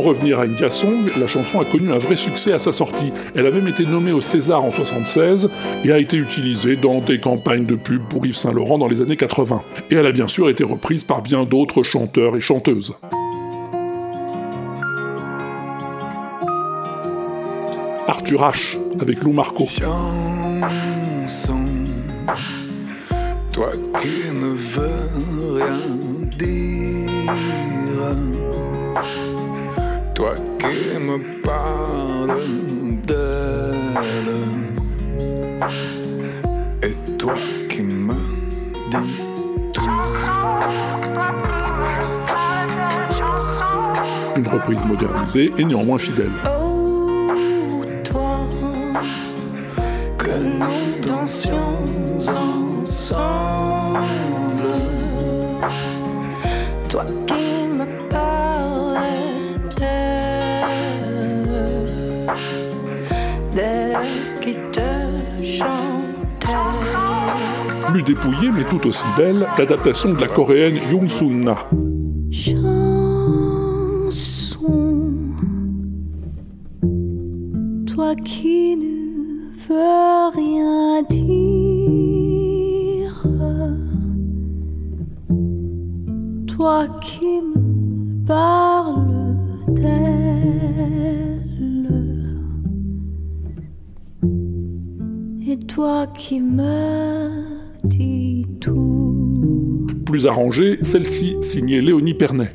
Revenir à India Song, la chanson a connu un vrai succès à sa sortie. Elle a même été nommée au César en 76 et a été utilisée dans des campagnes de pub pour Yves Saint Laurent dans les années 80. Et elle a bien sûr été reprise par bien d'autres chanteurs et chanteuses. Arthur H avec Lou Marco. chanson. Toi qui ne veux rien dire. Toi qui me parles d'elle. Et toi qui me dis tout. Une reprise modernisée et néanmoins fidèle. Qui te chantait. Plus dépouillée mais tout aussi belle, l'adaptation de la coréenne Young Sun Na. Chanson, toi qui ne veux rien dire, toi qui me parles toi qui me dis tout. Plus arrangée, celle-ci signée Léonie Pernet.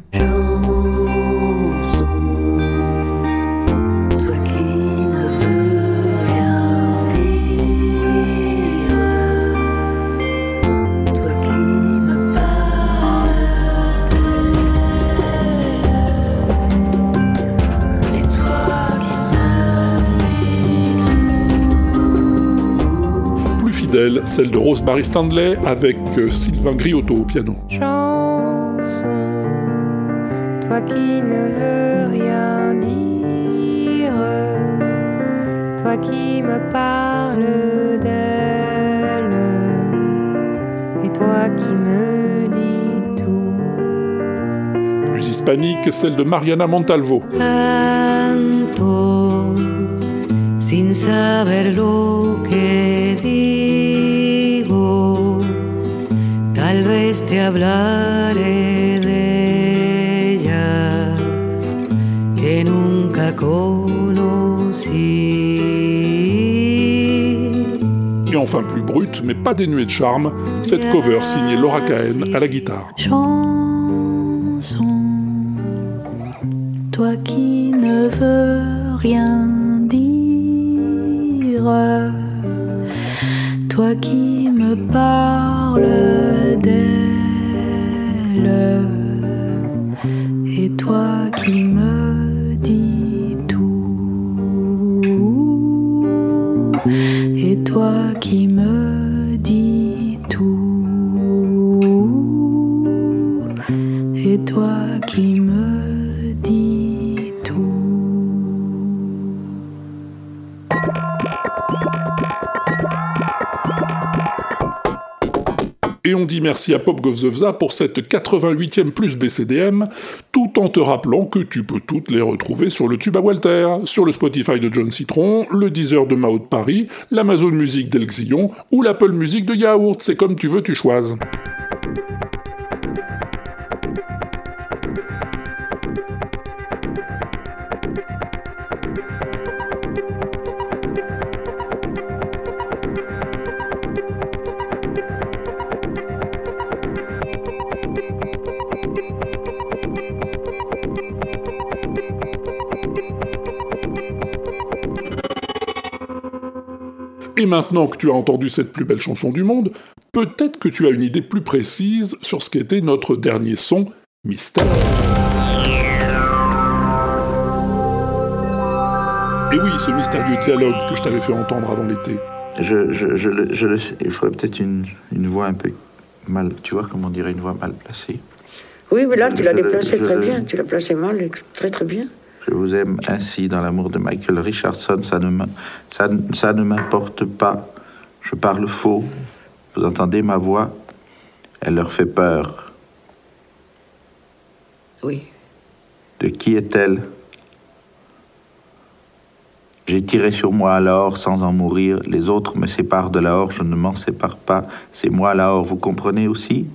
celle de Rosemary Stanley avec euh, Sylvain Griotto au piano. Chanson, toi qui ne veux rien dire, toi qui me parles d'elle, et toi qui me dis tout. Plus hispanique, celle de Mariana Montalvo. Canto, sin saber que di vez te hablaré de ella que nunca conocí. Et enfin plus brute, mais pas dénuée de charme, cette cover signée Laura Cahen à la guitare. chanson. Toi qui ne veux rien dire, toi qui me parles d'elle, et toi qui me dis tout, et toi qui me dis tout. Et toi dit merci à Pop Govzevza pour cette 88e plus BCDM, tout en te rappelant que tu peux toutes les retrouver sur le tube à Walter, sur le Spotify de John Citron, le Deezer de Mao de Paris, l'Amazon Music d'El Xillon ou l'Apple Music de Yaourt, c'est comme tu veux, tu choises. Maintenant que tu as entendu cette plus belle chanson du monde, peut-être que tu as une idée plus précise sur ce qu'était notre dernier son, Mystère. Et oui, ce mystérieux dialogue que je t'avais fait entendre avant l'été. Je, je, je, le- je le sais, il faudrait peut-être une, une voix un peu mal, tu vois, comment on dirait, une voix mal placée. Oui, mais là, tu l'as Je le- déplacé je très le- bien. Tu l'as placé mal, très très bien. Je vous aime ainsi dans l'amour de Michael Richardson, ça ne, me- ça, ne- ça ne m'importe pas. Je parle faux. Vous entendez ma voix? Elle leur fait peur. Oui. De qui est-elle? J'ai tiré sur moi alors sans en mourir. Les autres me séparent de l'or, je ne m'en sépare pas. C'est moi l'or, vous comprenez aussi?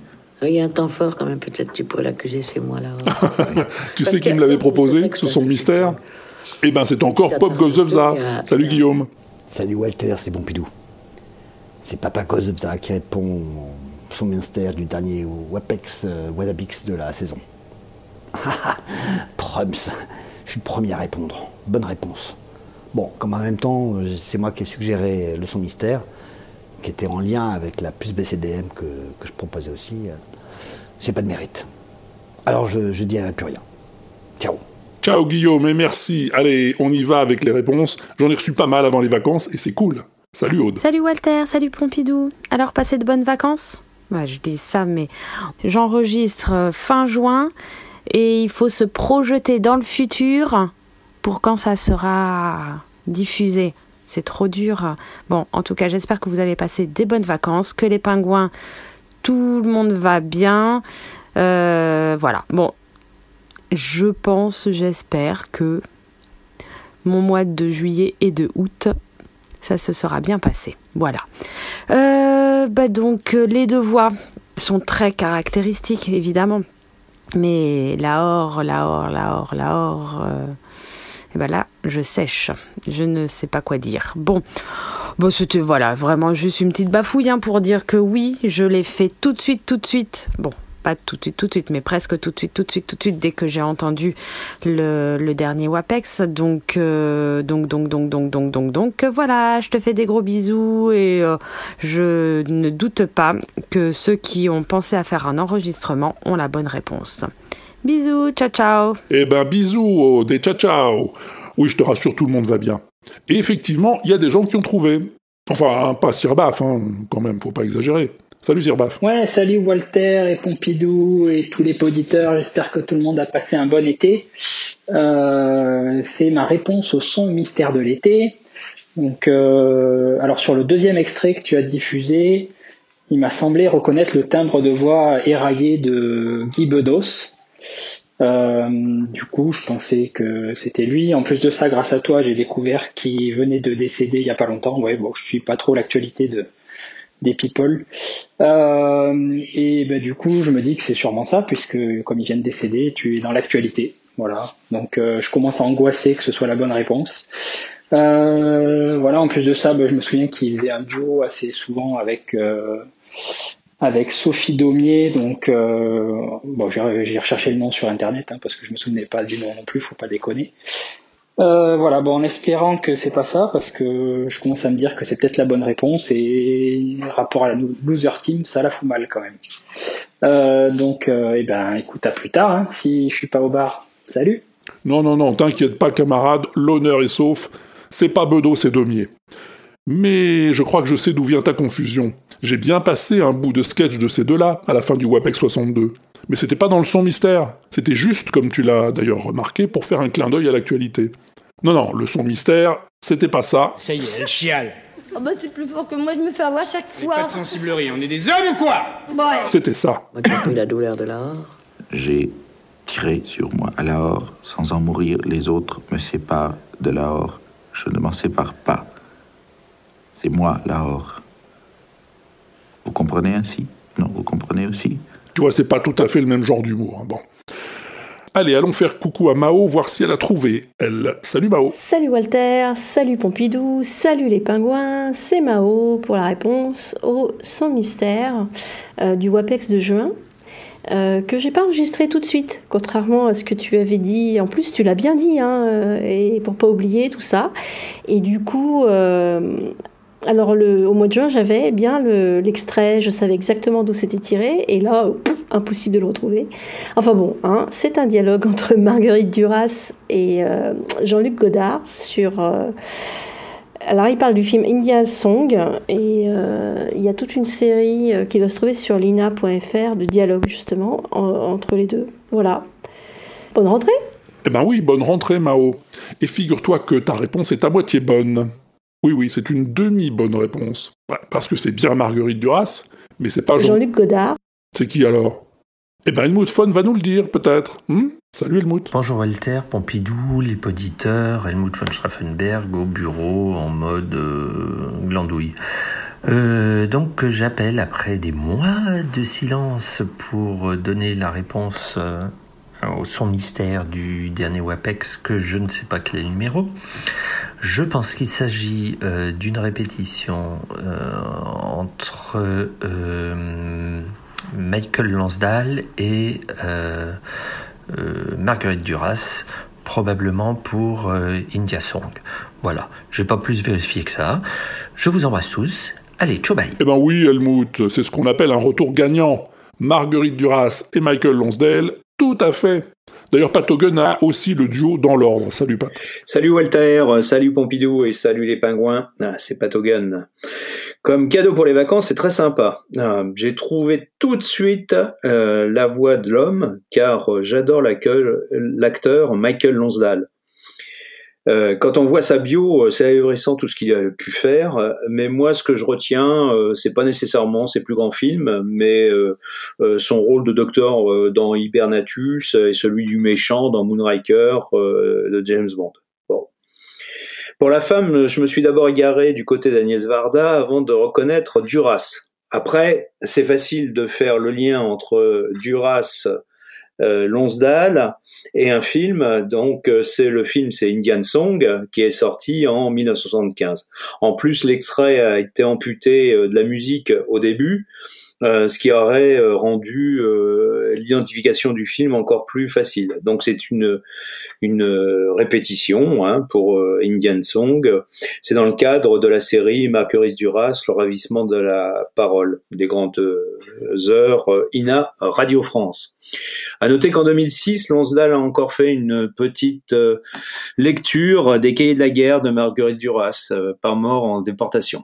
Il y a un temps fort quand même, peut-être tu pourrais l'accuser, c'est moi là. Tu sais qui me l'avait proposé, ce son mystère? Eh ben c'est encore Pop Govzevza. Salut Guillaume. Salut Walter, c'est Pompidou. C'est Papa Kozovza qui répond son ministère du dernier WAPEX euh, Wazabix de la saison. Proms, je suis le premier à répondre. Bonne réponse. Bon, comme en même temps, euh, c'est moi qui ai suggéré le son mystère, qui était en lien avec la puce BCDM que, que je proposais aussi. euh, J'ai pas de mérite. Alors je, je dirai plus rien. Ciao. Ciao Guillaume et merci. Allez, on y va avec les réponses. J'en ai reçu pas mal avant les vacances et c'est cool. Salut Aude. Salut Walter, salut Pompidou. Alors, passez de bonnes vacances? Ouais, je dis ça, mais j'enregistre euh, fin juin et il faut se projeter dans le futur pour quand ça sera diffusé. C'est trop dur. Bon, en tout cas, j'espère que vous avez passé des bonnes vacances, que les pingouins, tout le monde va bien. Euh, voilà. Bon, je pense, j'espère que mon mois de juillet et de août, ça se sera bien passé. Voilà. Euh, bah donc, euh, les deux voix sont très caractéristiques, évidemment. Mais la or, la or, la or, la or, euh, et ben là, je sèche. Je ne sais pas quoi dire. Bon, bon c'était voilà, vraiment juste une petite bafouille hein, pour dire que oui, je l'ai fait tout de suite, tout de suite. Bon, pas tout de suite, tout de suite, mais presque tout de suite, tout de suite, tout de suite, dès que j'ai entendu le, dernier WAPEX. Donc, euh, donc, donc, donc, donc, donc, donc, donc, voilà, je te fais des gros bisous et euh, je ne doute pas que ceux qui ont pensé à faire un enregistrement ont la bonne réponse. Bisous, ciao, ciao. Eh ben bisous Aude et ciao ciao. Oui, je te rassure, tout le monde va bien. Et effectivement, il y a des gens qui ont trouvé. Enfin, pas Sirbaf, hein, quand même, faut pas exagérer. Salut Sirbaf. Ouais, salut Walter et Pompidou et tous les auditeurs. J'espère que tout le monde a passé un bon été. Euh, c'est ma réponse au son mystère de l'été. Donc, euh, alors sur le deuxième extrait que tu as diffusé, il m'a semblé reconnaître le timbre de voix éraillé de Guy Bedos. Euh, du coup, je pensais que c'était lui. En plus de ça, grâce à toi, j'ai découvert qu'il venait de décéder il y a pas longtemps. Ouais, bon, je suis pas trop l'actualité de des people. Euh, et ben, du coup, je me dis que c'est sûrement ça, puisque comme il vient de décéder, tu es dans l'actualité. Voilà. Donc, euh, je commence à angoisser que ce soit la bonne réponse. Voilà. En plus de ça, ben, je me souviens qu'il faisait un duo assez souvent avec avec Sophie Daumier. Donc, euh, bon, j'ai recherché le nom sur internet hein, parce que je me souvenais pas du nom non plus. Faut pas déconner. Euh, voilà, bon, en espérant que c'est pas ça, parce que je commence à me dire que c'est peut-être la bonne réponse et rapport à la loser team, ça la fout mal quand même. Euh, donc, eh ben, écoute, à plus tard. Hein, si je suis pas au bar, salut. Non, non, non, t'inquiète pas, camarade, l'honneur est sauf. C'est pas Bedeau, c'est Daumier. Mais je crois que je sais d'où vient ta confusion. J'ai bien passé un bout de sketch de ces deux-là à la fin du WAPEX 62. Mais c'était pas dans le son mystère. C'était juste, comme tu l'as d'ailleurs remarqué, pour faire un clin d'œil à l'actualité. Non, non, le son mystère, c'était pas ça. Ça y est, elle chiale. Oh bah c'est plus fort que moi, je me fais avoir chaque fois. Pas de sensiblerie, on est des hommes ou quoi? Ouais. C'était ça. La douleur de. J'ai tiré sur moi à Lahore. Sans en mourir, les autres me séparent de Lahore. Je ne m'en sépare pas. C'est moi, Lahore. Vous comprenez ainsi? Non, vous comprenez aussi? Tu vois, c'est pas tout à fait le même genre d'humour. hein, Bon. Allez, allons faire coucou à Mao, voir si elle a trouvé. Elle. Salut Mao. Salut Walter, salut Pompidou, salut les pingouins, c'est Mao pour la réponse au Sans Mystère euh, du WAPEX de juin. euh, que j'ai pas enregistré tout de suite, contrairement à ce que tu avais dit. En plus, tu l'as bien dit, hein, euh, et pour pas oublier tout ça. Et du coup, euh, alors au mois de juin, j'avais bien le- l'extrait, je savais exactement d'où c'était tiré, et là, impossible de le retrouver. Enfin bon, hein, c'est un dialogue entre Marguerite Duras et euh, Jean-Luc Godard sur. euh, alors, il parle du film India Song et euh, il y a toute une série qui doit se trouver sur lina.fr de dialogue justement en- entre les deux. Voilà. Bonne rentrée Eh ben oui, bonne rentrée Mao. Et figure-toi que ta réponse est à moitié bonne. Oui, oui, c'est une demi-bonne réponse. Parce que c'est bien Marguerite Duras, mais c'est pas Jean... Jean-Luc Godard. C'est qui alors? Eh ben Helmut Fon va nous le dire, peut-être. Hmm? Salut Helmut. Bonjour Walter, Pompidou, les poditeurs, Helmut von Schraffenberg au bureau en mode euh, glandouille. Euh, donc j'appelle après des mois de silence pour donner la réponse euh, son mystère du dernier WAPEX que je ne sais pas quel est le numéro. Je pense qu'il s'agit euh, d'une répétition euh, entre euh, Michael Lansdale et Marguerite Duras, probablement pour India Song. Voilà, je vais pas plus vérifier que ça. Je vous embrasse tous. Allez, ciao bye. Eh ben oui, Helmut, c'est ce qu'on appelle un retour gagnant. Marguerite Duras et Michael Lonsdale, tout à fait. D'ailleurs, Pat a aussi le duo dans l'ordre. Salut Pat. Salut Walter, salut Pompidou et salut les pingouins. Ah, c'est Patogun. Comme cadeau pour les vacances, c'est très sympa. Ah, J'ai trouvé tout de suite euh, la voix de l'homme, car euh, j'adore l'acteur Michael Lonsdale. Euh, quand on voit sa bio, euh, c'est ahurissant tout ce qu'il a pu faire. euh, Mais moi, ce que je retiens, c'est pas nécessairement ses plus grands films, mais son rôle de docteur dans Hibernatus et celui du méchant dans Moonraker de James Bond. Bon. Pour la femme, je me suis d'abord égaré du côté d'Agnès Varda avant de reconnaître Duras. Après, c'est facile de faire le lien entre Duras, euh, Lonsdale et un film. Donc, euh, c'est le film, c'est Indian Song qui est sorti en 1975. En plus, l'extrait a été amputé euh, de la musique au début, ce qui aurait euh, rendu euh, l'identification du film encore plus facile. Donc, c'est une une euh, répétition hein, pour euh, Indian Song. C'est dans le cadre de la série Marguerite Duras, le ravissement de la parole des grandes euh, heures euh, INA Radio France. À noter qu'en 2006, Lonsdale a encore fait une petite euh, lecture des cahiers de la guerre de Marguerite Duras, euh, par mort en déportation.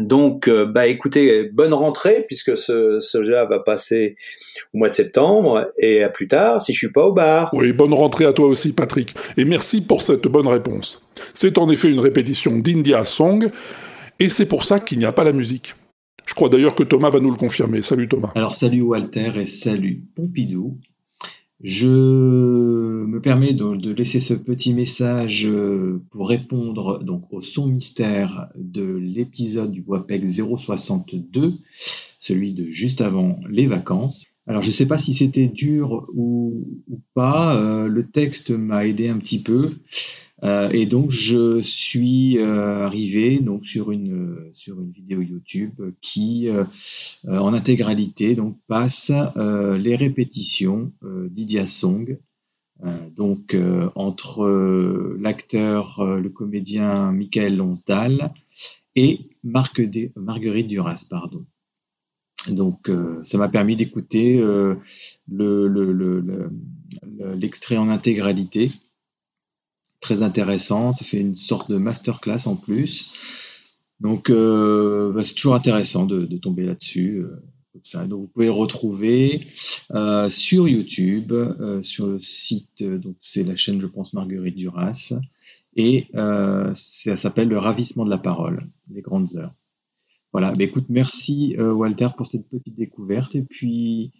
Donc, euh, bah écoutez, bonne rentrée puisque ce, ce jeu va passer au mois de septembre et à plus tard si je suis pas au bar. Oui, bonne rentrée à toi aussi, Patrick. Et merci pour cette bonne réponse. C'est en effet une répétition d'India Song, et c'est pour ça qu'il n'y a pas la musique. Je crois d'ailleurs que Thomas va nous le confirmer. Salut Thomas. Alors salut Walter et salut Pompidou. Je me permets de, laisser ce petit message euh, pour répondre donc au son mystère de l'épisode du WAPEX 062, celui de juste avant les vacances. Alors je ne sais pas si c'était dur ou, ou pas, euh, le texte m'a aidé un petit peu. Euh, et donc je suis euh, arrivé donc sur une euh, sur une vidéo YouTube qui euh, en intégralité donc passe les répétitions d'Idia Song. Donc entre l'acteur, le comédien Michael Lonsdal et Marguerite Duras, pardon. Donc ça m'a permis d'écouter euh, le- le- l'extrait en intégralité très intéressant. Ça fait une sorte de masterclass en plus. Donc, euh, bah, c'est toujours intéressant de, tomber là-dessus. euh. Donc, vous pouvez le retrouver euh, sur YouTube, sur le site. Donc, c'est la chaîne, je pense, Marguerite Duras. Et ça s'appelle Le ravissement de la parole, les grandes heures. Voilà. Bah, écoute, merci Walter pour cette petite découverte. Et puis,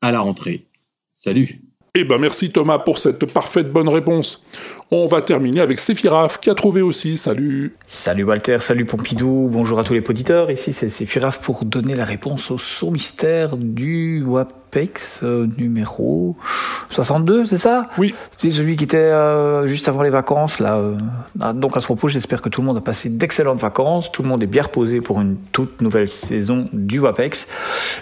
à la rentrée. Salut. Eh ben merci Thomas pour cette parfaite bonne réponse. On va terminer avec Séphiraf qui a trouvé aussi. Salut. Salut Walter, salut Pompidou, bonjour à tous les auditeurs. Ici c'est Séphiraf pour donner la réponse au son mystère du WAPEX euh, numéro 62, c'est ça? Oui. C'est celui qui était euh, juste avant les vacances là. euh. Ah, Donc à ce propos, j'espère que tout le monde a passé d'excellentes vacances, tout le monde est bien reposé pour une toute nouvelle saison du WAPEX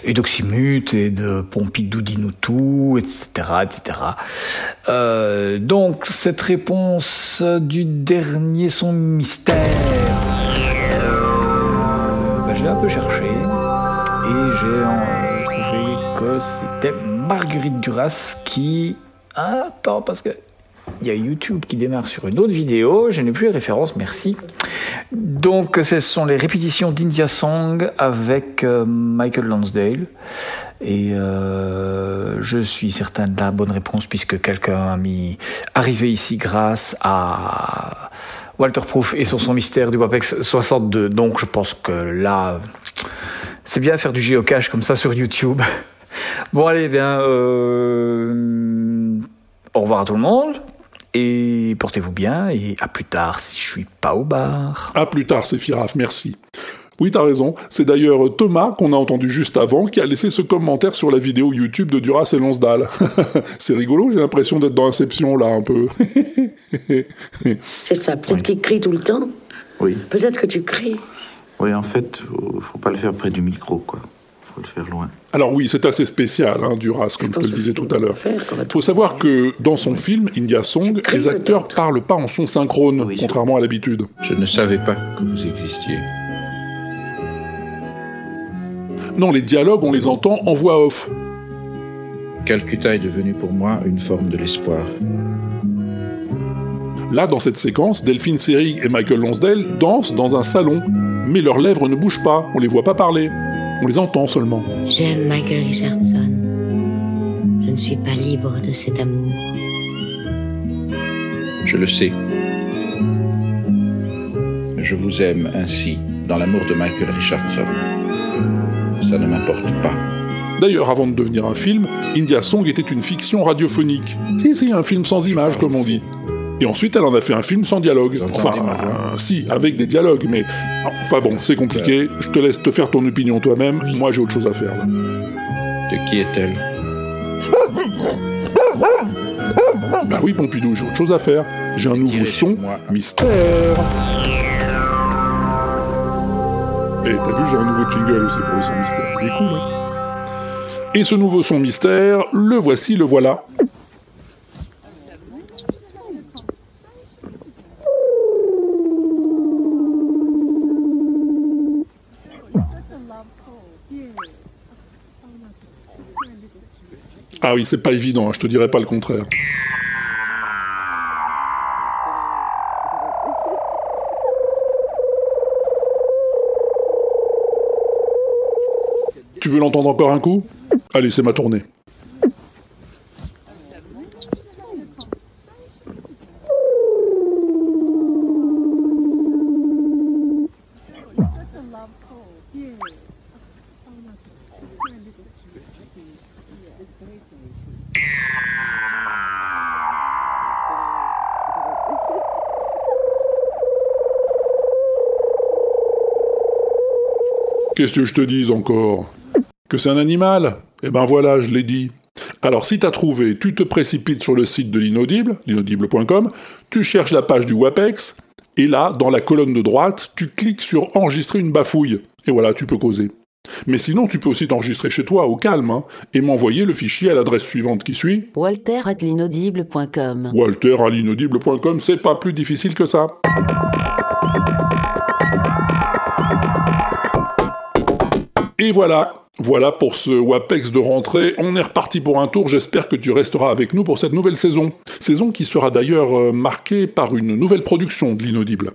et d'Oxymute et de Pompidou Dinoutou, etc., etc. Euh, donc cette réponse du dernier son mystère, euh, bah, j'ai un peu cherché. Et j'ai trouvé que c'était Marguerite Duras qui attends parce que il y a YouTube qui démarre sur une autre vidéo, je n'ai plus les références, merci. Donc ce sont les répétitions d'India Song avec euh, Michael Lonsdale. Et euh, je suis certain de la bonne réponse puisque quelqu'un a mis arrivé ici grâce à Walter Proof et son son mystère du WAPEX 62. Donc je pense que là, c'est bien faire du géocache comme ça sur YouTube. Bon allez, bien, euh, au revoir à tout le monde. Et portez-vous bien et à plus tard si je suis pas au bar. À plus tard Séphiraf, merci. Oui, t'as raison. C'est d'ailleurs Thomas, qu'on a entendu juste avant, qui a laissé ce commentaire sur la vidéo YouTube de Duras et Lonsdal. c'est rigolo, j'ai l'impression d'être dans Inception, là, un peu. C'est ça, peut-être qu'il crie tout le temps. Oui. Peut-être que tu cries. Oui, en fait, faut pas le faire près du micro, quoi. Faut le faire loin. Alors oui, c'est assez spécial, hein, Duras, comme je te le disais tout à l'heure. Il faut savoir que dans son film, India Song, les acteurs parlent pas en son synchrone, contrairement à l'habitude. Je ne savais pas que vous existiez. Non, les dialogues, on les entend en voix off. Calcutta est devenu pour moi une forme de l'espoir. Là, dans cette séquence, Delphine Seyrig et Michael Lonsdale dansent dans un salon, mais leurs lèvres ne bougent pas, on les voit pas parler, on les entend seulement. J'aime Michael Richardson. Je ne suis pas libre de cet amour. Je le sais. Je vous aime ainsi, dans l'amour de Michael Richardson. Ça ne m'importe pas. D'ailleurs, avant de devenir un film, India Song était une fiction radiophonique. Si, si, un film sans images, comme on dit. Et ensuite, elle en a fait un film sans dialogue. Enfin, euh, si, avec des dialogues, mais... Enfin bon, c'est compliqué. Je te laisse te faire ton opinion toi-même. Moi, j'ai autre chose à faire, là. De qui est-elle? Bah oui, Pompidou, j'ai autre chose à faire. J'ai un nouveau son, mystère. Et t'as vu, j'ai un nouveau jingle aussi pour le son mystère. Il est cool, hein Et ce nouveau son mystère, le voici, le voilà. Ah oui, c'est pas évident, hein, je te dirais pas le contraire. Tu veux l'entendre encore un coup? Allez, c'est ma tournée. Qu'est-ce que je te dis encore? Que c'est un animal? Eh ben voilà, je l'ai dit. Alors si t'as trouvé, tu te précipites sur le site de l'inaudible, l'inaudible.com, tu cherches la page du WAPEX, et là, dans la colonne de droite, tu cliques sur enregistrer une bafouille. Et voilà, tu peux causer. Mais sinon, tu peux aussi t'enregistrer chez toi, au calme, hein, et m'envoyer le fichier à l'adresse suivante qui suit. Walter at l'inaudible.com. Walter à l'inaudible.com, c'est pas plus difficile que ça. Et voilà, voilà pour ce WAPEX de rentrée. On est reparti pour un tour. J'espère que tu resteras avec nous pour cette nouvelle saison. Saison qui sera d'ailleurs euh, marquée par une nouvelle production de l'inaudible.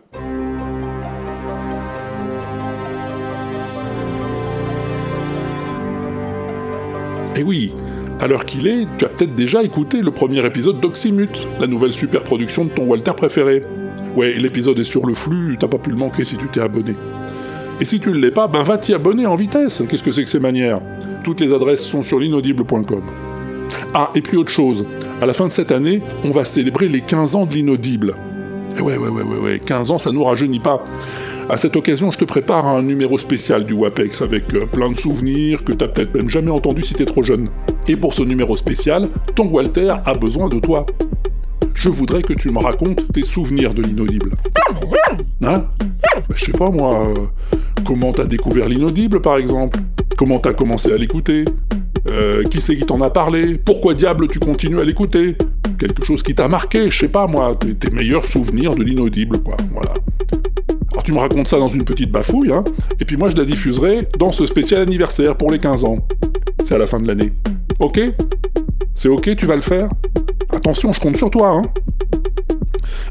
Et oui, à l'heure qu'il est, tu as peut-être déjà écouté le premier épisode d'Oxymute, la nouvelle super production de ton Walter préféré. Ouais, l'épisode est sur le flux, t'as pas pu le manquer si tu t'es abonné. Et si tu ne l'es pas, ben va t'y abonner en vitesse. Qu'est-ce que c'est que ces manières? Toutes les adresses sont sur l'inaudible.com. Ah, et puis autre chose, à la fin de cette année, on va célébrer les 15 ans de l'inaudible. Ouais, ouais, ouais, ouais, ouais, 15 ans, ça nous rajeunit pas. À cette occasion, je te prépare un numéro spécial du WAPEX avec euh, plein de souvenirs que t'as peut-être même jamais entendu si t'es trop jeune. Et pour ce numéro spécial, ton Walter a besoin de toi. Je voudrais que tu me racontes tes souvenirs de l'inaudible. Hein? Bah, Je sais pas moi, euh, comment t'as découvert l'inaudible par exemple? Comment t'as commencé à l'écouter? Euh, Qui c'est qui t'en a parlé? Pourquoi diable tu continues à l'écouter? Quelque chose qui t'a marqué, je sais pas moi, tes, tes meilleurs souvenirs de l'inaudible quoi, voilà. Alors tu me racontes ça dans une petite bafouille, hein, et puis moi je la diffuserai dans ce spécial anniversaire pour les 15 ans. C'est à la fin de l'année. Ok? C'est ok, tu vas le faire Attention, je compte sur toi, hein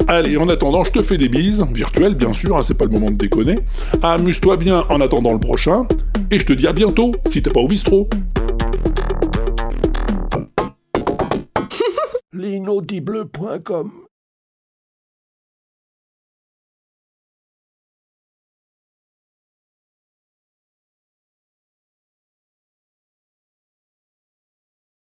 Allez, en attendant, je te fais des bises, virtuelles bien sûr, hein, c'est pas le moment de déconner. Amuse-toi bien en attendant le prochain, et je te dis à bientôt, si t'es pas au bistrot.